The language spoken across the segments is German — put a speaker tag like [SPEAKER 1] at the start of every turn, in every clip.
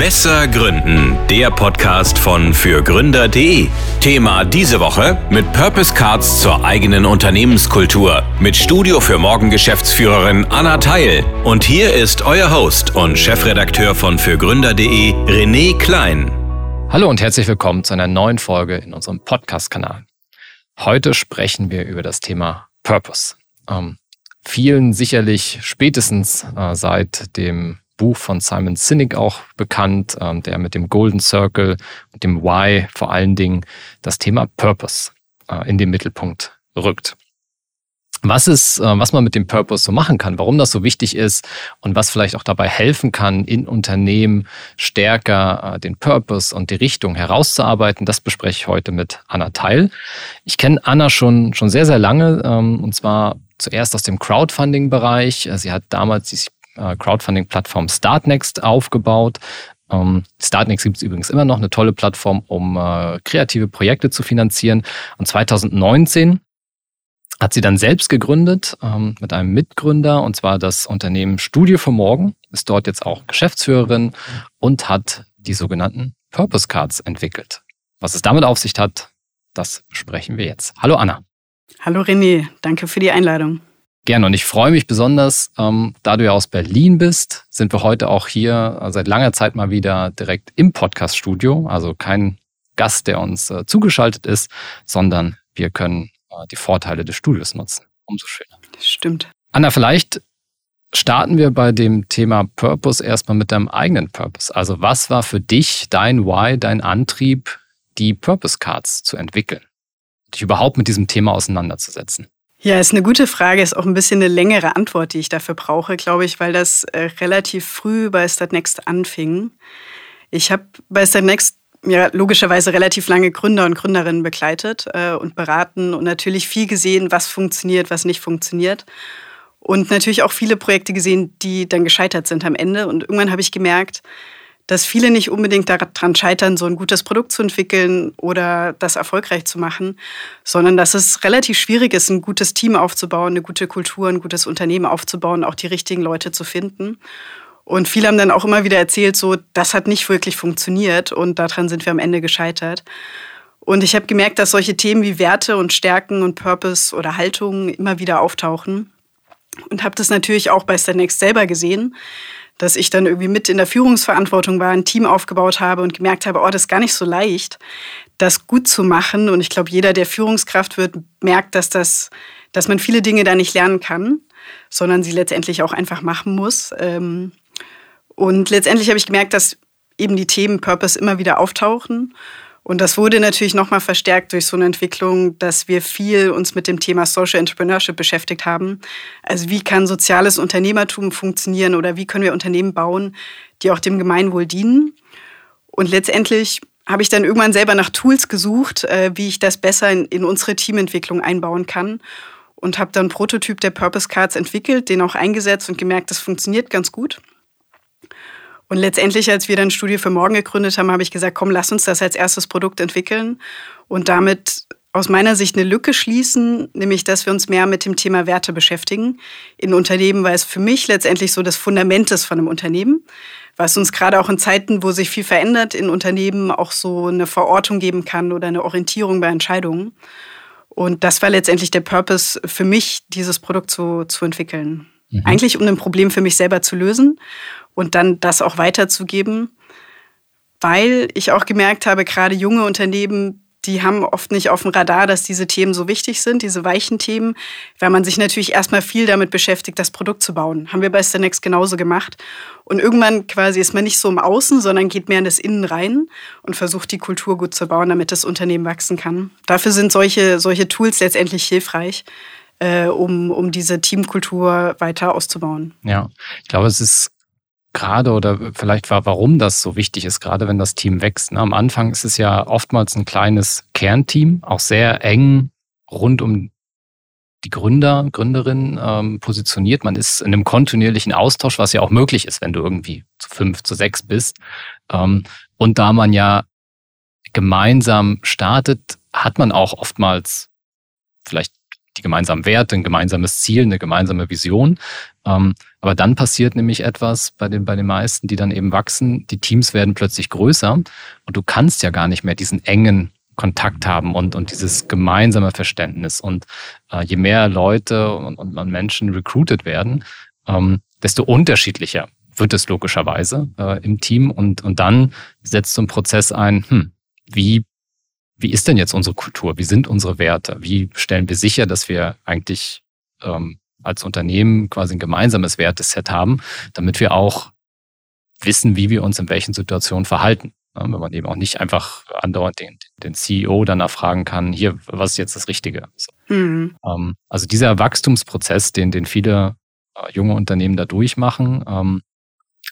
[SPEAKER 1] Besser Gründen, der Podcast von fürgründer.de. Thema diese Woche mit Purpose Cards zur eigenen Unternehmenskultur mit Studio für Morgen Geschäftsführerin Anna Teil. Und hier ist euer Host und Chefredakteur von fürgründer.de René Klein.
[SPEAKER 2] Hallo und herzlich willkommen zu einer neuen Folge in unserem Podcast-Kanal. Heute sprechen wir über das Thema Purpose. Ähm, vielen sicherlich spätestens äh, seit dem Buch von Simon Sinek auch bekannt, ähm, der mit dem Golden Circle und dem Why vor allen Dingen das Thema Purpose äh, in den Mittelpunkt rückt. Was ist, äh, was man mit dem Purpose so machen kann, warum das so wichtig ist und was vielleicht auch dabei helfen kann, in Unternehmen stärker äh, den Purpose und die Richtung herauszuarbeiten, das bespreche ich heute mit Anna Teil. Ich kenne Anna schon, schon sehr, sehr lange ähm, und zwar zuerst aus dem Crowdfunding-Bereich. Sie hat damals die äh, Crowdfunding-Plattform Startnext aufgebaut. Ähm, Startnext gibt es übrigens immer noch, eine tolle Plattform, um äh, kreative Projekte zu finanzieren. Und 2019 hat sie dann selbst gegründet ähm, mit einem Mitgründer, und zwar das Unternehmen Studio für Morgen, ist dort jetzt auch Geschäftsführerin und hat die sogenannten Purpose Cards entwickelt. Was es damit auf sich hat, das sprechen wir jetzt. Hallo Anna.
[SPEAKER 3] Hallo René, danke für die Einladung.
[SPEAKER 2] Gerne und ich freue mich besonders, ähm, da du ja aus Berlin bist, sind wir heute auch hier äh, seit langer Zeit mal wieder direkt im Podcast-Studio. Also kein Gast, der uns äh, zugeschaltet ist, sondern wir können äh, die Vorteile des Studios nutzen. Umso schöner.
[SPEAKER 3] Stimmt.
[SPEAKER 2] Anna, vielleicht starten wir bei dem Thema Purpose erstmal mit deinem eigenen Purpose. Also was war für dich dein Why, dein Antrieb, die Purpose Cards zu entwickeln? Dich überhaupt mit diesem Thema auseinanderzusetzen?
[SPEAKER 3] Ja, ist eine gute Frage, ist auch ein bisschen eine längere Antwort, die ich dafür brauche, glaube ich, weil das äh, relativ früh bei Statnext anfing. Ich habe bei Statnext ja logischerweise relativ lange Gründer und Gründerinnen begleitet äh, und beraten und natürlich viel gesehen, was funktioniert, was nicht funktioniert. Und natürlich auch viele Projekte gesehen, die dann gescheitert sind am Ende. Und irgendwann habe ich gemerkt, dass viele nicht unbedingt daran scheitern, so ein gutes Produkt zu entwickeln oder das erfolgreich zu machen, sondern dass es relativ schwierig ist, ein gutes Team aufzubauen, eine gute Kultur, ein gutes Unternehmen aufzubauen, auch die richtigen Leute zu finden. Und viele haben dann auch immer wieder erzählt, so, das hat nicht wirklich funktioniert und daran sind wir am Ende gescheitert. Und ich habe gemerkt, dass solche Themen wie Werte und Stärken und Purpose oder Haltungen immer wieder auftauchen. Und habe das natürlich auch bei Stanext selber gesehen dass ich dann irgendwie mit in der Führungsverantwortung war, ein Team aufgebaut habe und gemerkt habe, oh, das ist gar nicht so leicht, das gut zu machen. Und ich glaube, jeder, der Führungskraft wird, merkt, dass das, dass man viele Dinge da nicht lernen kann, sondern sie letztendlich auch einfach machen muss. Ähm, und letztendlich habe ich gemerkt, dass eben die Themen Purpose immer wieder auftauchen und das wurde natürlich nochmal verstärkt durch so eine Entwicklung, dass wir viel uns mit dem Thema Social Entrepreneurship beschäftigt haben. Also wie kann soziales Unternehmertum funktionieren oder wie können wir Unternehmen bauen, die auch dem Gemeinwohl dienen. Und letztendlich habe ich dann irgendwann selber nach Tools gesucht, äh, wie ich das besser in, in unsere Teamentwicklung einbauen kann. Und habe dann einen Prototyp der Purpose Cards entwickelt, den auch eingesetzt und gemerkt, das funktioniert ganz gut. Und letztendlich, als wir dann Studie für Morgen gegründet haben, habe ich gesagt, komm, lass uns das als erstes Produkt entwickeln und damit aus meiner Sicht eine Lücke schließen, nämlich dass wir uns mehr mit dem Thema Werte beschäftigen in Unternehmen, weil es für mich letztendlich so das Fundament ist von einem Unternehmen, was uns gerade auch in Zeiten, wo sich viel verändert in Unternehmen, auch so eine Verortung geben kann oder eine Orientierung bei Entscheidungen. Und das war letztendlich der Purpose für mich, dieses Produkt zu, zu entwickeln. Mhm. Eigentlich um ein Problem für mich selber zu lösen und dann das auch weiterzugeben, weil ich auch gemerkt habe, gerade junge Unternehmen, die haben oft nicht auf dem Radar, dass diese Themen so wichtig sind, diese weichen Themen, weil man sich natürlich erstmal viel damit beschäftigt, das Produkt zu bauen. Haben wir bei Stanex genauso gemacht. Und irgendwann quasi ist man nicht so im Außen, sondern geht mehr in das Innen rein und versucht, die Kultur gut zu bauen, damit das Unternehmen wachsen kann. Dafür sind solche, solche Tools letztendlich hilfreich, äh, um, um diese Teamkultur weiter auszubauen.
[SPEAKER 2] Ja, ich glaube, es ist gerade oder vielleicht war, warum das so wichtig ist, gerade wenn das Team wächst. Ne? Am Anfang ist es ja oftmals ein kleines Kernteam, auch sehr eng rund um die Gründer, Gründerinnen ähm, positioniert. Man ist in einem kontinuierlichen Austausch, was ja auch möglich ist, wenn du irgendwie zu fünf, zu sechs bist. Ähm, und da man ja gemeinsam startet, hat man auch oftmals vielleicht die gemeinsamen Werte, ein gemeinsames Ziel, eine gemeinsame Vision. Ähm, aber dann passiert nämlich etwas bei den, bei den meisten, die dann eben wachsen. Die Teams werden plötzlich größer und du kannst ja gar nicht mehr diesen engen Kontakt haben und, und dieses gemeinsame Verständnis. Und äh, je mehr Leute und, und Menschen recruited werden, ähm, desto unterschiedlicher wird es logischerweise äh, im Team. Und, und dann setzt so ein Prozess ein, hm, wie, wie ist denn jetzt unsere Kultur? Wie sind unsere Werte? Wie stellen wir sicher, dass wir eigentlich ähm, als Unternehmen quasi ein gemeinsames Werteset haben, damit wir auch wissen, wie wir uns in welchen Situationen verhalten. Wenn man eben auch nicht einfach andauernd den, den CEO danach fragen kann, hier, was ist jetzt das Richtige? Mhm. Ähm, also dieser Wachstumsprozess, den, den viele äh, junge Unternehmen da durchmachen, ähm,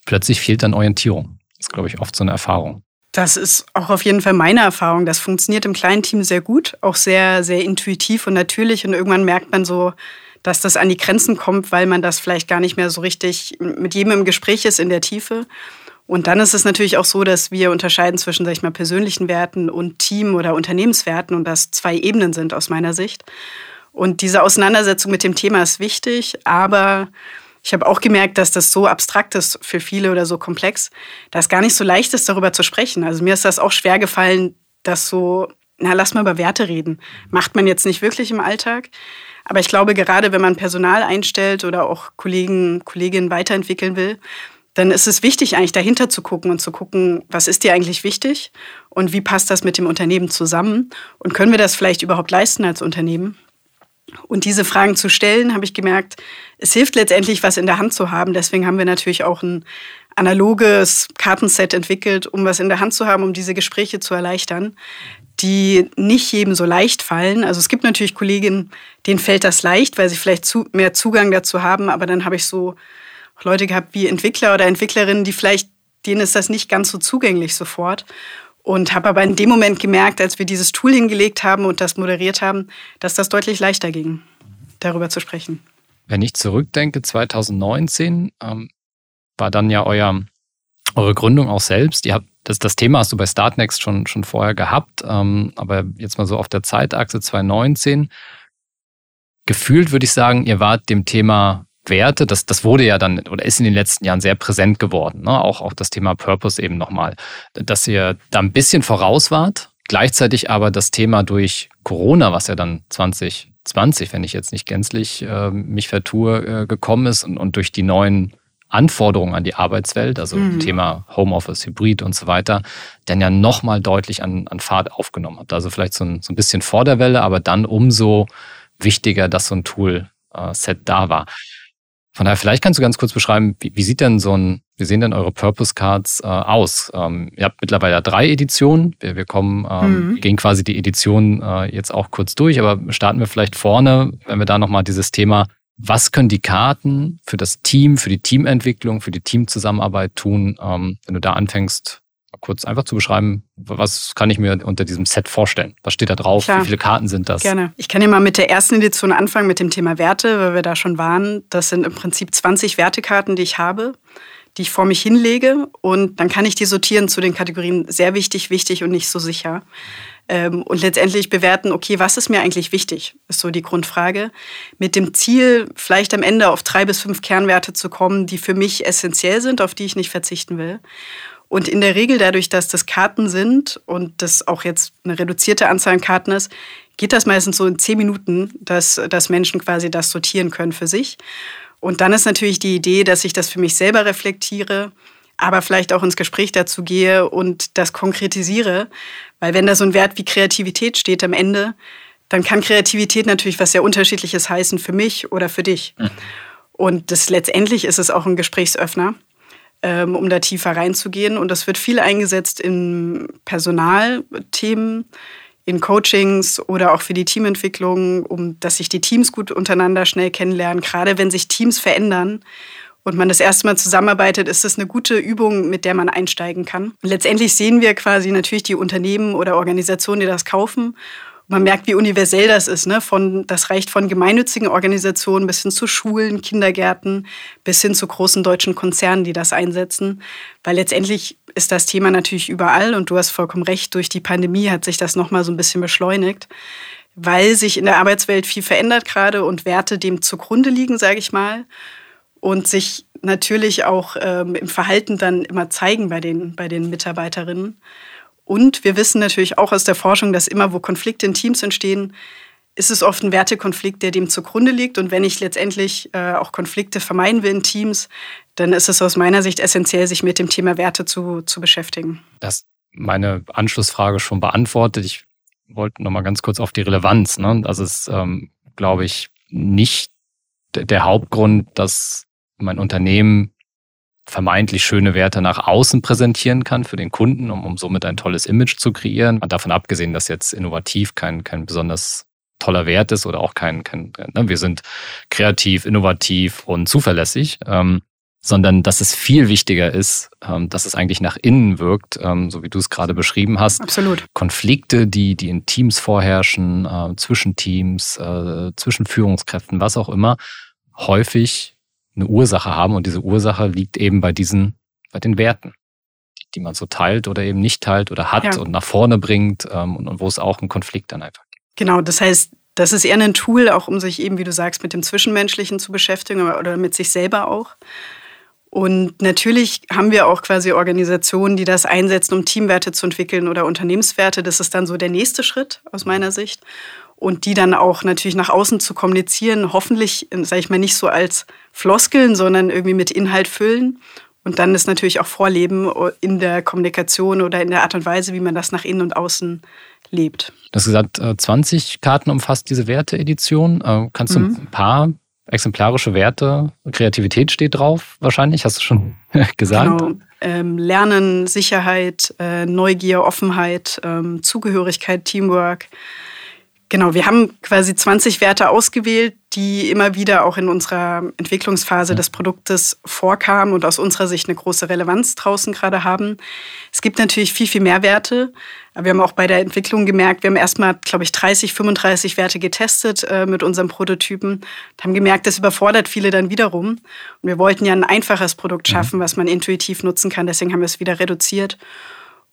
[SPEAKER 2] plötzlich fehlt dann Orientierung. Das ist, glaube ich, oft so eine Erfahrung.
[SPEAKER 3] Das ist auch auf jeden Fall meine Erfahrung. Das funktioniert im kleinen Team sehr gut, auch sehr, sehr intuitiv und natürlich. Und irgendwann merkt man so, dass das an die Grenzen kommt, weil man das vielleicht gar nicht mehr so richtig mit jedem im Gespräch ist in der Tiefe. Und dann ist es natürlich auch so, dass wir unterscheiden zwischen, sag ich mal, persönlichen Werten und Team- oder Unternehmenswerten und das zwei Ebenen sind aus meiner Sicht. Und diese Auseinandersetzung mit dem Thema ist wichtig, aber ich habe auch gemerkt, dass das so abstrakt ist für viele oder so komplex, dass es gar nicht so leicht ist, darüber zu sprechen. Also mir ist das auch schwer gefallen, dass so, na, lass mal über Werte reden. Macht man jetzt nicht wirklich im Alltag. Aber ich glaube, gerade wenn man Personal einstellt oder auch Kollegen, Kolleginnen weiterentwickeln will, dann ist es wichtig, eigentlich dahinter zu gucken und zu gucken, was ist dir eigentlich wichtig und wie passt das mit dem Unternehmen zusammen und können wir das vielleicht überhaupt leisten als Unternehmen? Und diese Fragen zu stellen, habe ich gemerkt, es hilft letztendlich, was in der Hand zu haben. Deswegen haben wir natürlich auch ein analoges Kartenset entwickelt, um was in der Hand zu haben, um diese Gespräche zu erleichtern, die nicht jedem so leicht fallen. Also es gibt natürlich Kolleginnen, denen fällt das leicht, weil sie vielleicht zu, mehr Zugang dazu haben. Aber dann habe ich so Leute gehabt wie Entwickler oder Entwicklerinnen, die vielleicht, denen ist das nicht ganz so zugänglich sofort. Und habe aber in dem Moment gemerkt, als wir dieses Tool hingelegt haben und das moderiert haben, dass das deutlich leichter ging, darüber zu sprechen.
[SPEAKER 2] Wenn ich zurückdenke, 2019 ähm, war dann ja euer, eure Gründung auch selbst. Ihr habt das, das Thema hast du bei Startnext schon, schon vorher gehabt, ähm, aber jetzt mal so auf der Zeitachse 2019. Gefühlt würde ich sagen, ihr wart dem Thema Werte, das, das wurde ja dann oder ist in den letzten Jahren sehr präsent geworden. Ne? Auch, auch das Thema Purpose eben nochmal, dass ihr da ein bisschen voraus wart, gleichzeitig aber das Thema durch Corona, was ja dann 2020, wenn ich jetzt nicht gänzlich äh, mich vertue, äh, gekommen ist und, und durch die neuen Anforderungen an die Arbeitswelt, also mhm. Thema Homeoffice, Hybrid und so weiter, dann ja nochmal deutlich an, an Fahrt aufgenommen hat. Also vielleicht so ein, so ein bisschen vor der Welle, aber dann umso wichtiger, dass so ein Tool-Set äh, da war. Von daher, vielleicht kannst du ganz kurz beschreiben, wie, wie sieht denn so ein, wie sehen denn eure Purpose Cards äh, aus? Ähm, ihr habt mittlerweile drei Editionen. Wir, wir kommen, ähm, mhm. gehen quasi die Edition äh, jetzt auch kurz durch, aber starten wir vielleicht vorne, wenn wir da nochmal dieses Thema, was können die Karten für das Team, für die Teamentwicklung, für die Teamzusammenarbeit tun, ähm, wenn du da anfängst, kurz einfach zu beschreiben, was kann ich mir unter diesem Set vorstellen? Was steht da drauf? Klar. Wie viele Karten sind das?
[SPEAKER 3] Gerne. Ich kann ja mal mit der ersten Edition anfangen, mit dem Thema Werte, weil wir da schon waren. Das sind im Prinzip 20 Wertekarten, die ich habe, die ich vor mich hinlege. Und dann kann ich die sortieren zu den Kategorien sehr wichtig, wichtig und nicht so sicher. Ähm, und letztendlich bewerten, okay, was ist mir eigentlich wichtig, ist so die Grundfrage. Mit dem Ziel, vielleicht am Ende auf drei bis fünf Kernwerte zu kommen, die für mich essentiell sind, auf die ich nicht verzichten will. Und in der Regel dadurch, dass das Karten sind und das auch jetzt eine reduzierte Anzahl an Karten ist, geht das meistens so in zehn Minuten, dass, dass Menschen quasi das sortieren können für sich. Und dann ist natürlich die Idee, dass ich das für mich selber reflektiere, aber vielleicht auch ins Gespräch dazu gehe und das konkretisiere. Weil wenn da so ein Wert wie Kreativität steht am Ende, dann kann Kreativität natürlich was sehr Unterschiedliches heißen für mich oder für dich. Mhm. Und das letztendlich ist es auch ein Gesprächsöffner. Ähm, um da tiefer reinzugehen. Und das wird viel eingesetzt in Personalthemen, in Coachings oder auch für die Teamentwicklung, um dass sich die Teams gut untereinander schnell kennenlernen. Gerade wenn sich Teams verändern und man das erste Mal zusammenarbeitet, ist das eine gute Übung, mit der man einsteigen kann. Letztendlich sehen wir quasi natürlich die Unternehmen oder Organisationen, die das kaufen man merkt, wie universell das ist. Ne? Von, das reicht von gemeinnützigen Organisationen bis hin zu Schulen, Kindergärten, bis hin zu großen deutschen Konzernen, die das einsetzen. Weil letztendlich ist das Thema natürlich überall und du hast vollkommen recht, durch die Pandemie hat sich das nochmal so ein bisschen beschleunigt. weil sich in der Arbeitswelt viel verändert gerade und Werte dem zugrunde liegen, sage ich mal, und sich natürlich auch ähm, im Verhalten dann immer zeigen bei den, bei den Mitarbeiterinnen. Und wir wissen natürlich auch aus der Forschung, dass immer, wo Konflikte in Teams entstehen, ist es oft ein Wertekonflikt, der dem zugrunde liegt. Und wenn ich letztendlich äh, auch Konflikte vermeiden will in Teams, dann ist es aus meiner Sicht essentiell, sich mit dem Thema Werte zu, zu beschäftigen.
[SPEAKER 2] Das meine Anschlussfrage schon beantwortet. Ich wollte noch mal ganz kurz auf die Relevanz. Ne? Es ist, ähm, glaube ich, nicht der Hauptgrund, dass mein Unternehmen vermeintlich schöne Werte nach außen präsentieren kann für den Kunden, um, um somit ein tolles Image zu kreieren. Davon abgesehen, dass jetzt innovativ kein, kein besonders toller Wert ist oder auch kein, kein ne, wir sind kreativ, innovativ und zuverlässig, ähm, sondern dass es viel wichtiger ist, ähm, dass es eigentlich nach innen wirkt, ähm, so wie du es gerade beschrieben hast.
[SPEAKER 3] Absolut.
[SPEAKER 2] Konflikte, die, die in Teams vorherrschen, äh, zwischen Teams, äh, zwischen Führungskräften, was auch immer, häufig eine Ursache haben und diese Ursache liegt eben bei diesen, bei den Werten, die man so teilt oder eben nicht teilt oder hat ja. und nach vorne bringt ähm, und, und wo es auch einen Konflikt dann einfach gibt.
[SPEAKER 3] Genau, das heißt, das ist eher ein Tool, auch um sich eben, wie du sagst, mit dem Zwischenmenschlichen zu beschäftigen oder mit sich selber auch. Und natürlich haben wir auch quasi Organisationen, die das einsetzen, um Teamwerte zu entwickeln oder Unternehmenswerte. Das ist dann so der nächste Schritt aus meiner Sicht und die dann auch natürlich nach außen zu kommunizieren, hoffentlich, sage ich mal, nicht so als Floskeln, sondern irgendwie mit Inhalt füllen. Und dann ist natürlich auch Vorleben in der Kommunikation oder in der Art und Weise, wie man das nach innen und außen lebt.
[SPEAKER 2] Du hast gesagt, 20 äh, Karten umfasst diese Werte-Edition. Äh, kannst du mhm. ein paar exemplarische Werte, Kreativität steht drauf wahrscheinlich, hast du schon gesagt. Genau.
[SPEAKER 3] Ähm, Lernen, Sicherheit, äh, Neugier, Offenheit, ähm, Zugehörigkeit, Teamwork, Genau, wir haben quasi 20 Werte ausgewählt, die immer wieder auch in unserer Entwicklungsphase des Produktes vorkamen und aus unserer Sicht eine große Relevanz draußen gerade haben. Es gibt natürlich viel, viel mehr Werte. Aber wir haben auch bei der Entwicklung gemerkt, wir haben erstmal, glaube ich, 30, 35 Werte getestet äh, mit unserem Prototypen und haben gemerkt, das überfordert viele dann wiederum. Und wir wollten ja ein einfaches Produkt mhm. schaffen, was man intuitiv nutzen kann. Deswegen haben wir es wieder reduziert.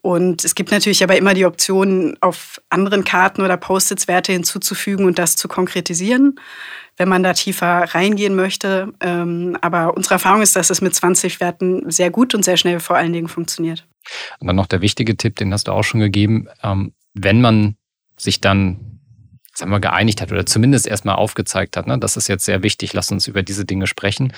[SPEAKER 3] Und es gibt natürlich aber immer die Option, auf anderen Karten oder Post-its Werte hinzuzufügen und das zu konkretisieren, wenn man da tiefer reingehen möchte. Ähm, aber unsere Erfahrung ist, dass es mit 20 Werten sehr gut und sehr schnell vor allen Dingen funktioniert.
[SPEAKER 2] Und dann noch der wichtige Tipp, den hast du auch schon gegeben. Ähm, wenn man sich dann sagen wir, geeinigt hat oder zumindest erstmal aufgezeigt hat, ne, das ist jetzt sehr wichtig, lass uns über diese Dinge sprechen,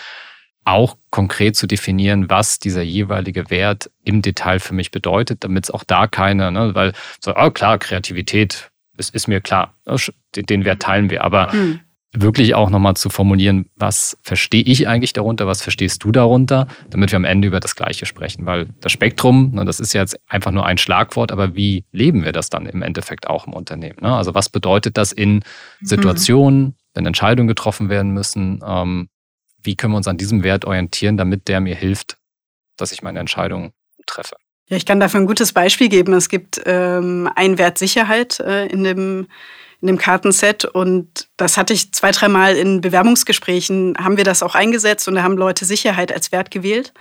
[SPEAKER 2] auch konkret zu definieren, was dieser jeweilige Wert im Detail für mich bedeutet, damit es auch da keine, ne, weil so, oh klar, Kreativität ist, ist mir klar, ne, den Wert teilen wir, aber mhm. wirklich auch nochmal zu formulieren, was verstehe ich eigentlich darunter, was verstehst du darunter, damit wir am Ende über das Gleiche sprechen, weil das Spektrum, ne, das ist jetzt einfach nur ein Schlagwort, aber wie leben wir das dann im Endeffekt auch im Unternehmen? Ne? Also was bedeutet das in hm. Situationen, mhm. wenn Entscheidungen getroffen werden müssen, ähm, wie können wir uns an diesem Wert orientieren, damit der mir hilft, dass ich meine Entscheidung treffe.
[SPEAKER 3] Ja, ich kann dafür ein gutes Beispiel geben. Es gibt ähm, einen Wert Sicherheit äh, in, dem, in dem Kartenset und das hatte ich zwei, dreimal in Bewerbungsgesprächen, haben wir das auch eingesetzt und da haben Leute Sicherheit als Wert gewählt.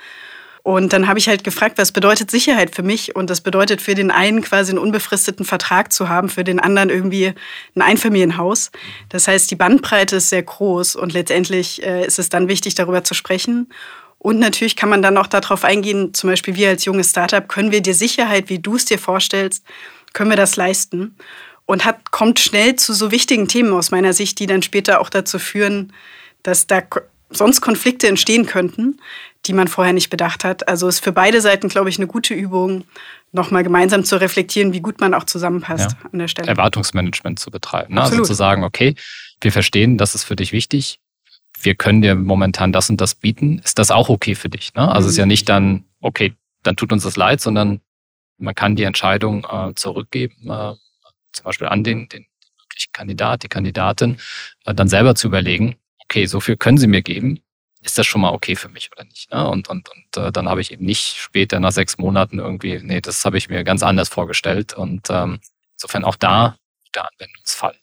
[SPEAKER 3] Und dann habe ich halt gefragt, was bedeutet Sicherheit für mich? Und das bedeutet für den einen quasi einen unbefristeten Vertrag zu haben, für den anderen irgendwie ein Einfamilienhaus. Das heißt, die Bandbreite ist sehr groß und letztendlich äh, ist es dann wichtig, darüber zu sprechen. Und natürlich kann man dann auch darauf eingehen, zum Beispiel wir als junges Startup, können wir dir Sicherheit, wie du es dir vorstellst, können wir das leisten? Und hat, kommt schnell zu so wichtigen Themen aus meiner Sicht, die dann später auch dazu führen, dass da sonst Konflikte entstehen könnten, die man vorher nicht bedacht hat. Also ist für beide Seiten, glaube ich, eine gute Übung, nochmal gemeinsam zu reflektieren, wie gut man auch zusammenpasst ja. an der Stelle.
[SPEAKER 2] Erwartungsmanagement zu betreiben. Ne? Also zu sagen, okay, wir verstehen, das ist für dich wichtig. Wir können dir momentan das und das bieten. Ist das auch okay für dich? Ne? Also mhm. ist ja nicht dann, okay, dann tut uns das leid, sondern man kann die Entscheidung äh, zurückgeben, äh, zum Beispiel an den, den Kandidat, die Kandidatin, äh, dann selber zu überlegen, okay, so viel können sie mir geben, ist das schon mal okay für mich oder nicht? Ne? Und, und, und äh, dann habe ich eben nicht später nach sechs Monaten irgendwie, nee, das habe ich mir ganz anders vorgestellt. Und ähm, insofern auch da der Anwendungsfall.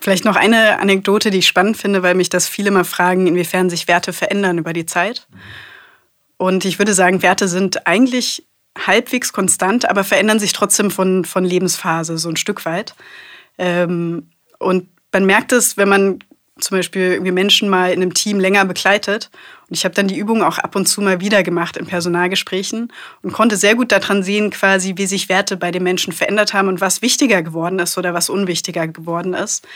[SPEAKER 3] Vielleicht noch eine Anekdote, die ich spannend finde, weil mich das viele mal fragen, inwiefern sich Werte verändern über die Zeit. Und ich würde sagen, Werte sind eigentlich halbwegs konstant, aber verändern sich trotzdem von, von Lebensphase so ein Stück weit. Ähm, Und man merkt es, wenn man zum Beispiel irgendwie Menschen mal in einem Team länger begleitet. Und ich habe dann die Übung auch ab und zu mal wieder gemacht in Personalgesprächen und konnte sehr gut daran sehen, quasi, wie sich Werte bei den Menschen verändert haben und was wichtiger geworden ist oder was unwichtiger geworden ist.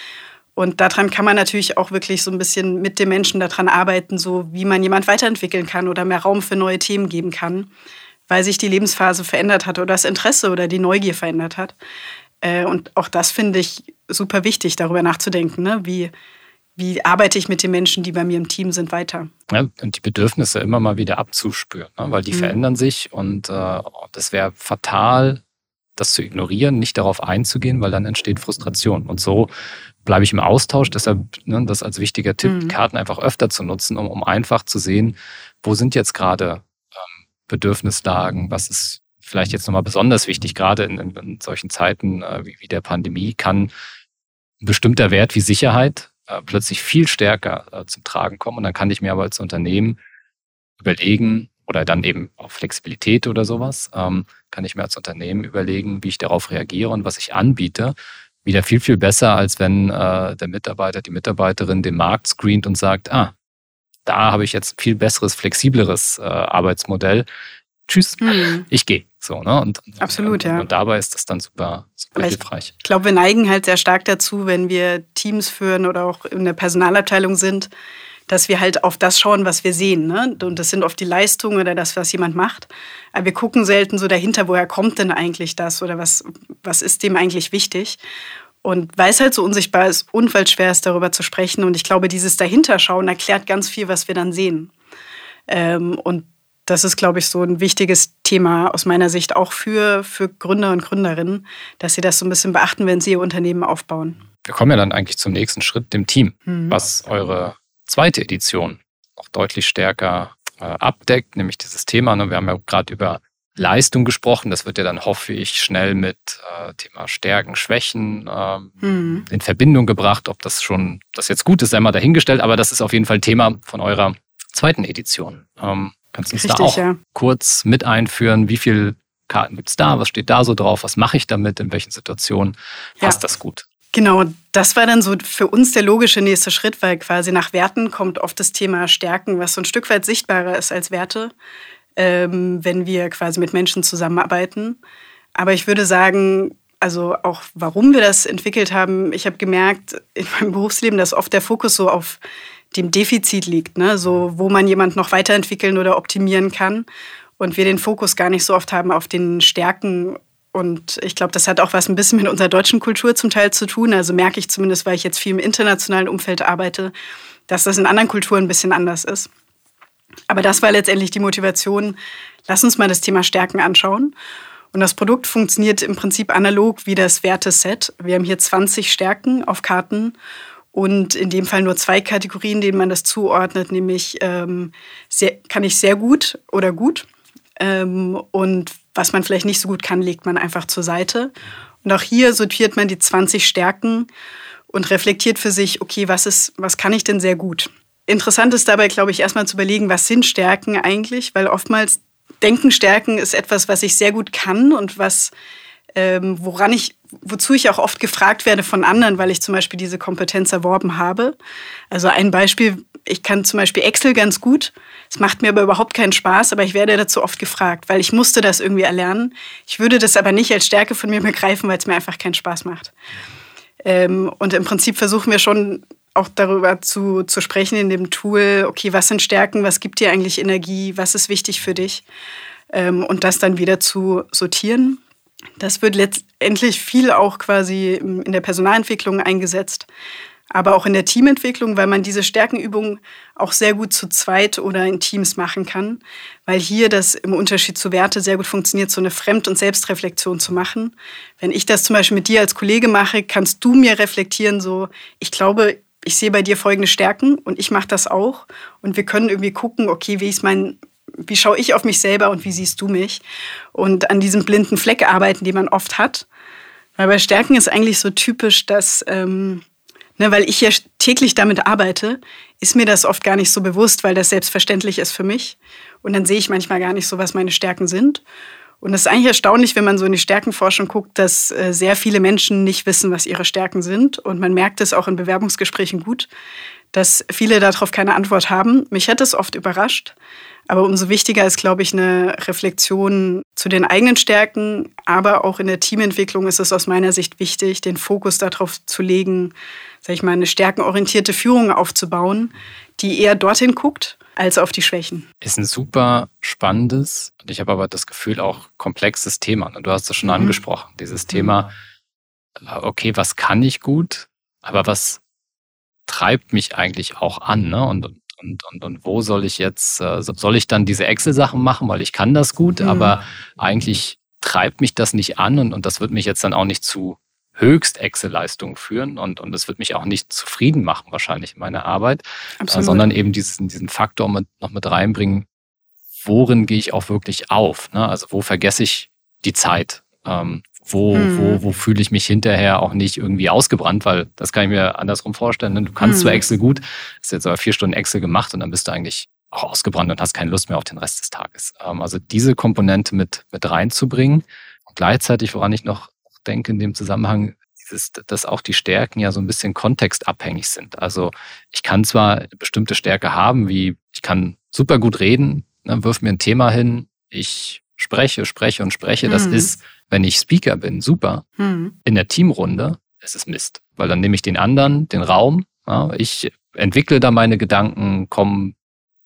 [SPEAKER 3] Und daran kann man natürlich auch wirklich so ein bisschen mit den Menschen daran arbeiten, so wie man jemand weiterentwickeln kann oder mehr Raum für neue Themen geben kann, weil sich die Lebensphase verändert hat oder das Interesse oder die Neugier verändert hat. Äh, und auch das finde ich super wichtig, darüber nachzudenken, ne? wie, wie arbeite ich mit den Menschen, die bei mir im Team sind, weiter.
[SPEAKER 2] Ja, und die Bedürfnisse immer mal wieder abzuspüren, ne? weil die mhm. verändern sich und äh, das wäre fatal, das zu ignorieren, nicht darauf einzugehen, weil dann entsteht Frustration. Und so bleibe ich im Austausch. Deshalb ne, das als wichtiger Tipp, mhm. Karten einfach öfter zu nutzen, um, um einfach zu sehen, wo sind jetzt gerade ähm, Bedürfnislagen, was ist vielleicht jetzt nochmal besonders wichtig, gerade in, in, in solchen Zeiten äh, wie, wie der Pandemie, kann ein bestimmter Wert wie Sicherheit äh, plötzlich viel stärker äh, zum Tragen kommen. Und dann kann ich mir aber als Unternehmen überlegen, oder dann eben auch Flexibilität oder sowas, ähm, kann ich mir als Unternehmen überlegen, wie ich darauf reagiere und was ich anbiete. Wieder viel, viel besser, als wenn äh, der Mitarbeiter, die Mitarbeiterin den Markt screent und sagt, ah, da habe ich jetzt viel besseres, flexibleres äh, Arbeitsmodell. Tschüss, hm. ich gehe. So, ne? Und,
[SPEAKER 3] Absolut,
[SPEAKER 2] und,
[SPEAKER 3] ja.
[SPEAKER 2] Und dabei ist das dann super, super hilfreich.
[SPEAKER 3] Ich glaube, wir neigen halt sehr stark dazu, wenn wir Teams führen oder auch in der Personalabteilung sind, dass wir halt auf das schauen, was wir sehen. Ne? Und das sind oft die Leistungen oder das, was jemand macht. Aber wir gucken selten so dahinter, woher kommt denn eigentlich das oder was, was ist dem eigentlich wichtig. Und weil es halt so unsichtbar ist, unfall schwer ist, darüber zu sprechen. Und ich glaube, dieses Dahinterschauen erklärt ganz viel, was wir dann sehen. Ähm, und das ist, glaube ich, so ein wichtiges Thema aus meiner Sicht auch für, für Gründer und Gründerinnen, dass sie das so ein bisschen beachten, wenn sie ihr Unternehmen aufbauen.
[SPEAKER 2] Wir kommen ja dann eigentlich zum nächsten Schritt, dem Team, mhm. was eure zweite Edition noch deutlich stärker äh, abdeckt, nämlich dieses Thema. Ne? Wir haben ja gerade über Leistung gesprochen. Das wird ja dann, hoffe ich, schnell mit äh, Thema Stärken, Schwächen äh, mhm. in Verbindung gebracht. Ob das schon, das jetzt gut ist, sei mal dahingestellt, aber das ist auf jeden Fall Thema von eurer zweiten Edition. Ähm, Kannst du uns Richtig, da auch ja. kurz mit einführen? Wie viele Karten gibt es da? Was steht da so drauf? Was mache ich damit? In welchen Situationen passt ja. das gut?
[SPEAKER 3] Genau, das war dann so für uns der logische nächste Schritt, weil quasi nach Werten kommt oft das Thema Stärken, was so ein Stück weit sichtbarer ist als Werte, ähm, wenn wir quasi mit Menschen zusammenarbeiten. Aber ich würde sagen, also auch warum wir das entwickelt haben, ich habe gemerkt in meinem Berufsleben, dass oft der Fokus so auf dem Defizit liegt, ne? so wo man jemand noch weiterentwickeln oder optimieren kann und wir den Fokus gar nicht so oft haben auf den Stärken und ich glaube, das hat auch was ein bisschen mit unserer deutschen Kultur zum Teil zu tun. Also merke ich zumindest, weil ich jetzt viel im internationalen Umfeld arbeite, dass das in anderen Kulturen ein bisschen anders ist. Aber das war letztendlich die Motivation. Lass uns mal das Thema Stärken anschauen. Und das Produkt funktioniert im Prinzip analog wie das Werteset. Wir haben hier 20 Stärken auf Karten und in dem Fall nur zwei Kategorien, denen man das zuordnet, nämlich ähm, sehr, kann ich sehr gut oder gut. Ähm, und was man vielleicht nicht so gut kann, legt man einfach zur Seite. Und auch hier sortiert man die 20 Stärken und reflektiert für sich, okay, was, ist, was kann ich denn sehr gut? Interessant ist dabei, glaube ich, erstmal zu überlegen, was sind Stärken eigentlich, weil oftmals Denken Stärken ist etwas, was ich sehr gut kann und was, ähm, woran ich wozu ich auch oft gefragt werde von anderen, weil ich zum Beispiel diese Kompetenz erworben habe. Also ein Beispiel, ich kann zum Beispiel Excel ganz gut. Es macht mir aber überhaupt keinen Spaß, aber ich werde dazu oft gefragt, weil ich musste das irgendwie erlernen. Ich würde das aber nicht als Stärke von mir begreifen, weil es mir einfach keinen Spaß macht. Ähm, und im Prinzip versuchen wir schon auch darüber zu, zu sprechen in dem Tool, okay, was sind Stärken, was gibt dir eigentlich Energie, was ist wichtig für dich ähm, und das dann wieder zu sortieren. Das wird letztendlich viel auch quasi in der Personalentwicklung eingesetzt, aber auch in der Teamentwicklung, weil man diese Stärkenübungen auch sehr gut zu zweit oder in Teams machen kann, weil hier das im Unterschied zu Werte sehr gut funktioniert, so eine Fremd- und Selbstreflexion zu machen. Wenn ich das zum Beispiel mit dir als Kollege mache, kannst du mir reflektieren, so, ich glaube, ich sehe bei dir folgende Stärken und ich mache das auch und wir können irgendwie gucken, okay, wie ist mein wie schaue ich auf mich selber und wie siehst du mich? Und an diesem blinden Fleck arbeiten, den man oft hat. Weil bei Stärken ist eigentlich so typisch, dass, ähm, ne, weil ich ja täglich damit arbeite, ist mir das oft gar nicht so bewusst, weil das selbstverständlich ist für mich. Und dann sehe ich manchmal gar nicht so, was meine Stärken sind. Und es ist eigentlich erstaunlich, wenn man so in die Stärkenforschung guckt, dass äh, sehr viele Menschen nicht wissen, was ihre Stärken sind. Und man merkt es auch in Bewerbungsgesprächen gut, dass viele darauf keine Antwort haben. Mich hätte es oft überrascht. Aber umso wichtiger ist, glaube ich, eine Reflexion zu den eigenen Stärken. Aber auch in der Teamentwicklung ist es aus meiner Sicht wichtig, den Fokus darauf zu legen, sag ich mal, eine stärkenorientierte Führung aufzubauen, die eher dorthin guckt als auf die Schwächen.
[SPEAKER 2] Ist ein super spannendes und ich habe aber das Gefühl auch komplexes Thema. Du hast es schon mhm. angesprochen, dieses Thema, äh, okay, was kann ich gut, aber was treibt mich eigentlich auch an? Ne? Und, und, und, und wo soll ich jetzt, äh, soll ich dann diese Excel-Sachen machen, weil ich kann das gut, mhm. aber eigentlich treibt mich das nicht an und, und das wird mich jetzt dann auch nicht zu höchst Excel-Leistung führen und, und das wird mich auch nicht zufrieden machen wahrscheinlich in meiner Arbeit, äh, sondern eben diesen, diesen Faktor mit, noch mit reinbringen, worin gehe ich auch wirklich auf? Ne? Also wo vergesse ich die Zeit? Ähm, wo, mhm. wo, wo fühle ich mich hinterher auch nicht irgendwie ausgebrannt, weil das kann ich mir andersrum vorstellen. Ne? Du kannst mhm. zwar Excel gut, hast jetzt aber vier Stunden Excel gemacht und dann bist du eigentlich auch ausgebrannt und hast keine Lust mehr auf den Rest des Tages. Ähm, also diese Komponente mit, mit reinzubringen und gleichzeitig, woran ich noch denke in dem Zusammenhang, ist, dass auch die Stärken ja so ein bisschen kontextabhängig sind. Also ich kann zwar eine bestimmte Stärke haben, wie ich kann super gut reden, ne, wirf mir ein Thema hin, ich spreche, spreche und spreche. Das mhm. ist, wenn ich Speaker bin, super. Mhm. In der Teamrunde ist es Mist, weil dann nehme ich den anderen, den Raum, ja, ich entwickle da meine Gedanken, komme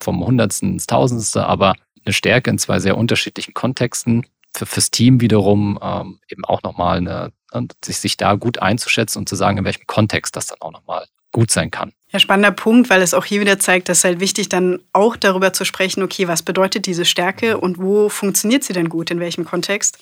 [SPEAKER 2] vom Hundertsten ins Tausendste, aber eine Stärke in zwei sehr unterschiedlichen Kontexten für, fürs Team wiederum ähm, eben auch nochmal eine, ne, sich, sich da gut einzuschätzen und zu sagen, in welchem Kontext das dann auch nochmal gut sein kann.
[SPEAKER 3] Ja, spannender Punkt, weil es auch hier wieder zeigt, dass es halt wichtig dann auch darüber zu sprechen, okay, was bedeutet diese Stärke und wo funktioniert sie denn gut, in welchem Kontext?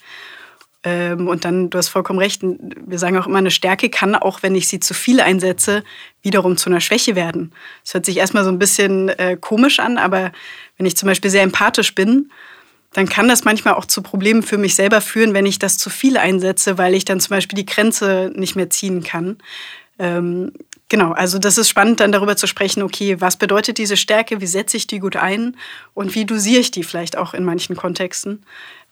[SPEAKER 3] Ähm, und dann, du hast vollkommen recht, wir sagen auch immer, eine Stärke kann auch, wenn ich sie zu viel einsetze, wiederum zu einer Schwäche werden. Das hört sich erstmal so ein bisschen äh, komisch an, aber wenn ich zum Beispiel sehr empathisch bin, dann kann das manchmal auch zu Problemen für mich selber führen, wenn ich das zu viel einsetze, weil ich dann zum Beispiel die Grenze nicht mehr ziehen kann. Ähm, genau, also das ist spannend, dann darüber zu sprechen, okay, was bedeutet diese Stärke, wie setze ich die gut ein und wie dosiere ich die vielleicht auch in manchen Kontexten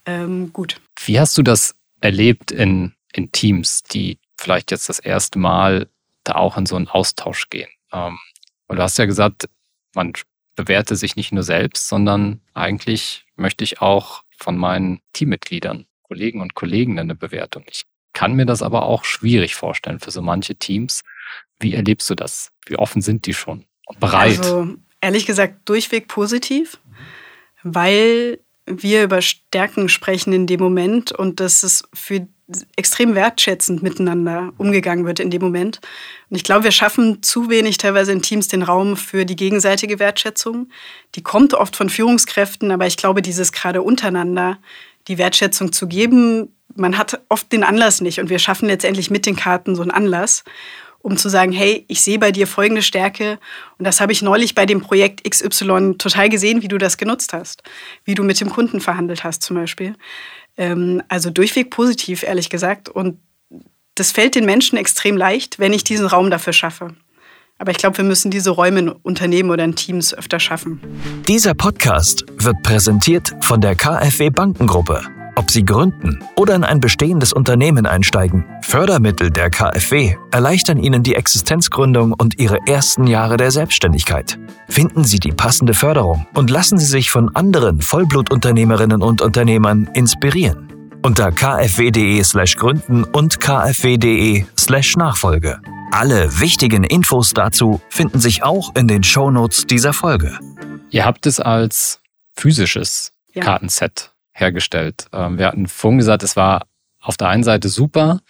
[SPEAKER 3] ähm, gut.
[SPEAKER 2] Wie hast du das erlebt in, in Teams, die vielleicht jetzt das erste Mal da auch in so einen Austausch gehen? Ähm, und du hast ja gesagt, man bewerte sich nicht nur selbst, sondern eigentlich möchte ich auch von meinen Teammitgliedern, Kollegen und Kollegen eine Bewertung. Ich kann mir das aber auch schwierig vorstellen für so manche Teams. Wie erlebst du das? Wie offen sind die schon bereit?
[SPEAKER 3] Also ehrlich gesagt durchweg positiv, weil wir über Stärken sprechen in dem Moment und dass es für extrem wertschätzend miteinander umgegangen wird in dem Moment. Und ich glaube, wir schaffen zu wenig teilweise in Teams den Raum für die gegenseitige Wertschätzung. Die kommt oft von Führungskräften, aber ich glaube, dieses gerade untereinander, die Wertschätzung zu geben, man hat oft den Anlass nicht und wir schaffen letztendlich mit den Karten so einen Anlass um zu sagen, hey, ich sehe bei dir folgende Stärke und das habe ich neulich bei dem Projekt XY total gesehen, wie du das genutzt hast, wie du mit dem Kunden verhandelt hast zum Beispiel. Ähm, also durchweg positiv, ehrlich gesagt. Und das fällt den Menschen extrem leicht, wenn ich diesen Raum dafür schaffe. Aber ich glaube, wir müssen diese Räume in Unternehmen oder in Teams öfter schaffen.
[SPEAKER 1] Dieser Podcast wird präsentiert von der KfW Bankengruppe. Ob Sie gründen oder in ein bestehendes Unternehmen einsteigen, Fördermittel der KfW erleichtern Ihnen die Existenzgründung und Ihre ersten Jahre der Selbstständigkeit. Finden Sie die passende Förderung und lassen Sie sich von anderen Vollblutunternehmerinnen und Unternehmern inspirieren. Unter kfw.de/slash gründen und kfw.de/slash Nachfolge. Alle wichtigen Infos dazu finden sich auch in den Shownotes dieser Folge.
[SPEAKER 2] Ihr habt es als physisches ja. Kartenset hergestellt. Ähm, wir hatten vorhin gesagt, es war auf der einen Seite super,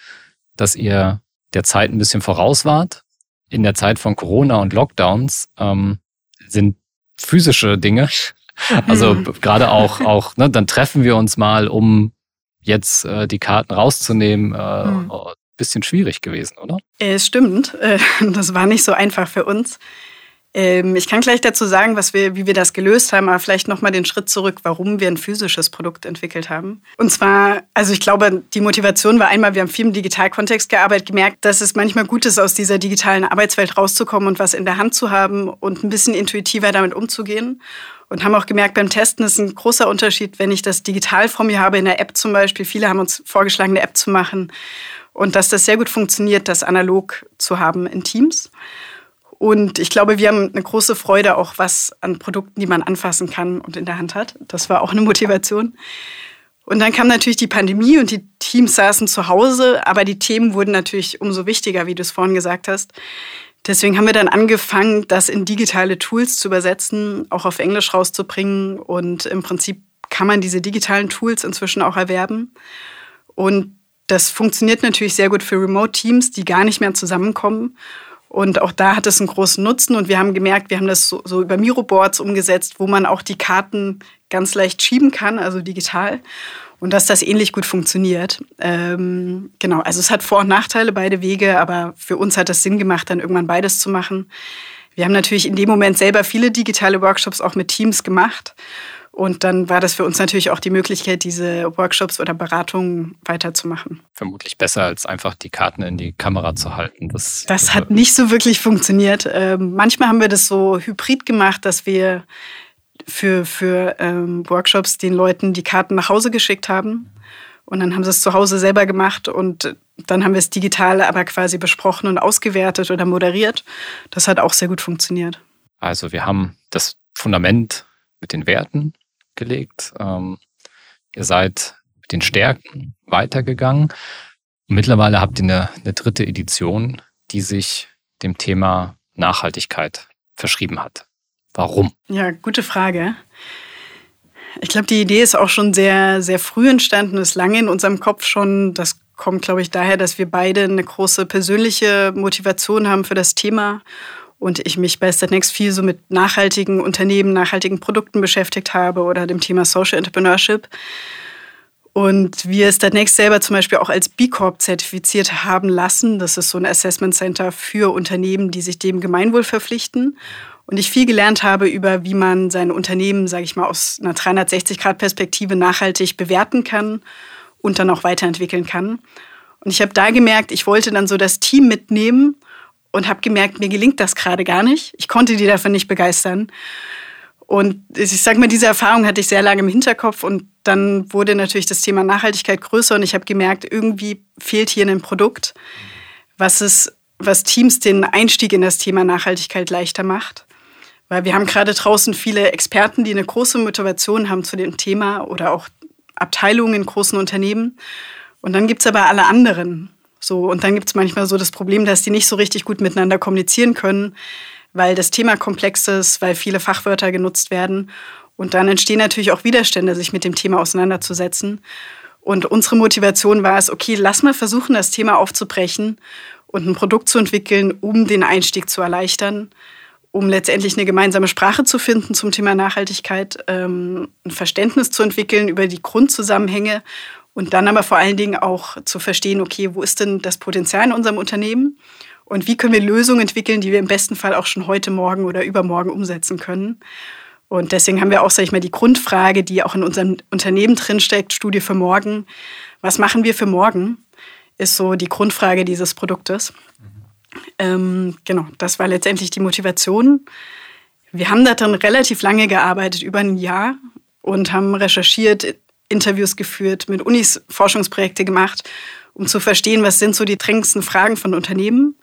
[SPEAKER 2] dass ihr der Zeit ein bisschen voraus wart. In der Zeit von Corona und Lockdowns ähm, sind physische Dinge, also mhm. gerade auch, auch ne, dann treffen wir uns mal, um jetzt äh, die Karten rauszunehmen. Äh, mhm. Bisschen schwierig gewesen, oder?
[SPEAKER 3] Es stimmt. Äh, das war nicht so einfach für uns. Ähm, ich kann gleich dazu sagen, was wir, wie wir das gelöst haben, aber vielleicht nochmal den Schritt zurück, warum wir ein physisches Produkt entwickelt haben. Und zwar, also ich glaube, die Motivation war einmal, wir haben viel im Digitalkontext gearbeitet, gemerkt, dass es manchmal gut ist, aus dieser digitalen Arbeitswelt rauszukommen und was in der Hand zu haben und ein bisschen intuitiver damit umzugehen. Und haben auch gemerkt, beim Testen ist ein großer Unterschied, wenn ich das digital vor mir habe, in der App zum Beispiel. Viele haben uns vorgeschlagen, eine App zu machen. Und dass das sehr gut funktioniert, das analog zu haben in Teams. Und ich glaube, wir haben eine große Freude auch was an Produkten, die man anfassen kann und in der Hand hat. Das war auch eine Motivation. Und dann kam natürlich die Pandemie und die Teams saßen zu Hause, aber die Themen wurden natürlich umso wichtiger, wie du es vorhin gesagt hast. Deswegen haben wir dann angefangen, das in digitale Tools zu übersetzen, auch auf Englisch rauszubringen. Und im Prinzip kann man diese digitalen Tools inzwischen auch erwerben. Und das funktioniert natürlich sehr gut für Remote-Teams, die gar nicht mehr zusammenkommen. Und auch da hat es einen großen Nutzen. Und wir haben gemerkt, wir haben das so, so über Miro-Boards umgesetzt, wo man auch die Karten ganz leicht schieben kann, also digital. Und dass das ähnlich gut funktioniert. Ähm, genau, also es hat Vor- und Nachteile, beide Wege, aber für uns hat es Sinn gemacht, dann irgendwann beides zu machen. Wir haben natürlich in dem Moment selber viele digitale Workshops auch mit Teams gemacht. Und dann war das für uns natürlich auch die Möglichkeit, diese Workshops oder Beratungen weiterzumachen.
[SPEAKER 2] Vermutlich besser, als einfach die Karten in die Kamera zu halten.
[SPEAKER 3] Das, das hat nicht so wirklich funktioniert. Ähm, manchmal haben wir das so hybrid gemacht, dass wir für, für ähm, Workshops den Leuten die Karten nach Hause geschickt haben. Und dann haben sie es zu Hause selber gemacht und dann haben wir es digital aber quasi besprochen und ausgewertet oder moderiert. Das hat auch sehr gut funktioniert.
[SPEAKER 2] Also wir haben das Fundament mit den Werten gelegt. Ähm, ihr seid mit den Stärken weitergegangen. Mittlerweile habt ihr eine, eine dritte Edition, die sich dem Thema Nachhaltigkeit verschrieben hat. Warum?
[SPEAKER 3] Ja, gute Frage. Ich glaube, die Idee ist auch schon sehr, sehr früh entstanden, ist lange in unserem Kopf schon. Das kommt, glaube ich, daher, dass wir beide eine große persönliche Motivation haben für das Thema und ich mich bei Statnext viel so mit nachhaltigen Unternehmen, nachhaltigen Produkten beschäftigt habe oder dem Thema Social Entrepreneurship. Und wir Statnext selber zum Beispiel auch als B Corp zertifiziert haben lassen. Das ist so ein Assessment Center für Unternehmen, die sich dem Gemeinwohl verpflichten. Und ich viel gelernt habe über, wie man sein Unternehmen, sage ich mal, aus einer 360-Grad-Perspektive nachhaltig bewerten kann und dann auch weiterentwickeln kann. Und ich habe da gemerkt, ich wollte dann so das Team mitnehmen und habe gemerkt, mir gelingt das gerade gar nicht. Ich konnte die davon nicht begeistern. Und ich sage mal, diese Erfahrung hatte ich sehr lange im Hinterkopf und dann wurde natürlich das Thema Nachhaltigkeit größer und ich habe gemerkt, irgendwie fehlt hier ein Produkt, was es, was Teams den Einstieg in das Thema Nachhaltigkeit leichter macht. Weil wir haben gerade draußen viele Experten, die eine große Motivation haben zu dem Thema oder auch Abteilungen in großen Unternehmen. Und dann gibt es aber alle anderen. So, und dann gibt es manchmal so das Problem, dass die nicht so richtig gut miteinander kommunizieren können, weil das Thema komplex ist, weil viele Fachwörter genutzt werden. Und dann entstehen natürlich auch Widerstände, sich mit dem Thema auseinanderzusetzen. Und unsere Motivation war es, okay, lass mal versuchen, das Thema aufzubrechen und ein Produkt zu entwickeln, um den Einstieg zu erleichtern, um letztendlich eine gemeinsame Sprache zu finden zum Thema Nachhaltigkeit, ähm, ein Verständnis zu entwickeln über die Grundzusammenhänge und dann aber vor allen Dingen auch zu verstehen, okay, wo ist denn das Potenzial in unserem Unternehmen? Und wie können wir Lösungen entwickeln, die wir im besten Fall auch schon heute Morgen oder übermorgen umsetzen können? Und deswegen haben wir auch, sag ich mal, die Grundfrage, die auch in unserem Unternehmen drinsteckt, Studie für morgen. Was machen wir für morgen? Ist so die Grundfrage dieses Produktes. Mhm. Ähm, genau, das war letztendlich die Motivation. Wir haben daran relativ lange gearbeitet, über ein Jahr, und haben recherchiert, Interviews geführt, mit Unis Forschungsprojekte gemacht, um zu verstehen, was sind so die drängendsten Fragen von Unternehmen.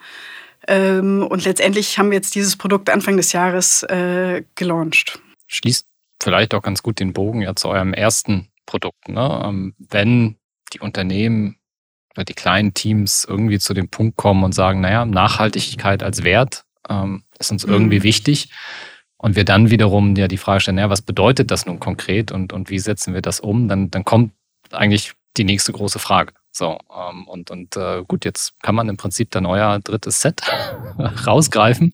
[SPEAKER 3] Ähm, und letztendlich haben wir jetzt dieses Produkt Anfang des Jahres äh, gelauncht.
[SPEAKER 2] Schließt vielleicht auch ganz gut den Bogen ja zu eurem ersten Produkt. Ne? Ähm, wenn die Unternehmen oder die kleinen Teams irgendwie zu dem Punkt kommen und sagen, naja, Nachhaltigkeit als Wert ähm, ist uns irgendwie mhm. wichtig, und wir dann wiederum ja die Frage stellen, ja, was bedeutet das nun konkret und, und wie setzen wir das um, dann, dann kommt eigentlich die nächste große Frage. So, ähm, und, und äh, gut, jetzt kann man im Prinzip dann euer drittes Set rausgreifen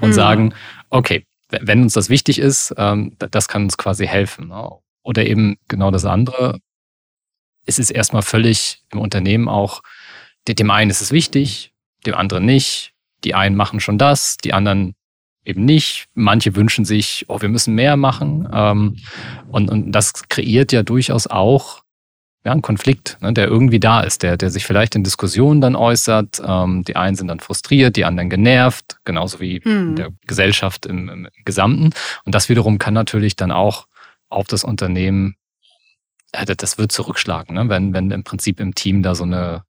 [SPEAKER 2] und mhm. sagen, okay, wenn uns das wichtig ist, ähm, das kann uns quasi helfen. Ne? Oder eben genau das andere. Es ist erstmal völlig im Unternehmen auch, dem einen ist es wichtig, dem anderen nicht. Die einen machen schon das, die anderen eben nicht. Manche wünschen sich, oh, wir müssen mehr machen. Ähm, und, und das kreiert ja durchaus auch ja, ein Konflikt, ne, der irgendwie da ist, der, der sich vielleicht in Diskussionen dann äußert. Ähm, die einen sind dann frustriert, die anderen genervt, genauso wie hm. der Gesellschaft im, im Gesamten. Und das wiederum kann natürlich dann auch auf das Unternehmen, äh, das wird zurückschlagen, ne? wenn, wenn im Prinzip im Team da so eine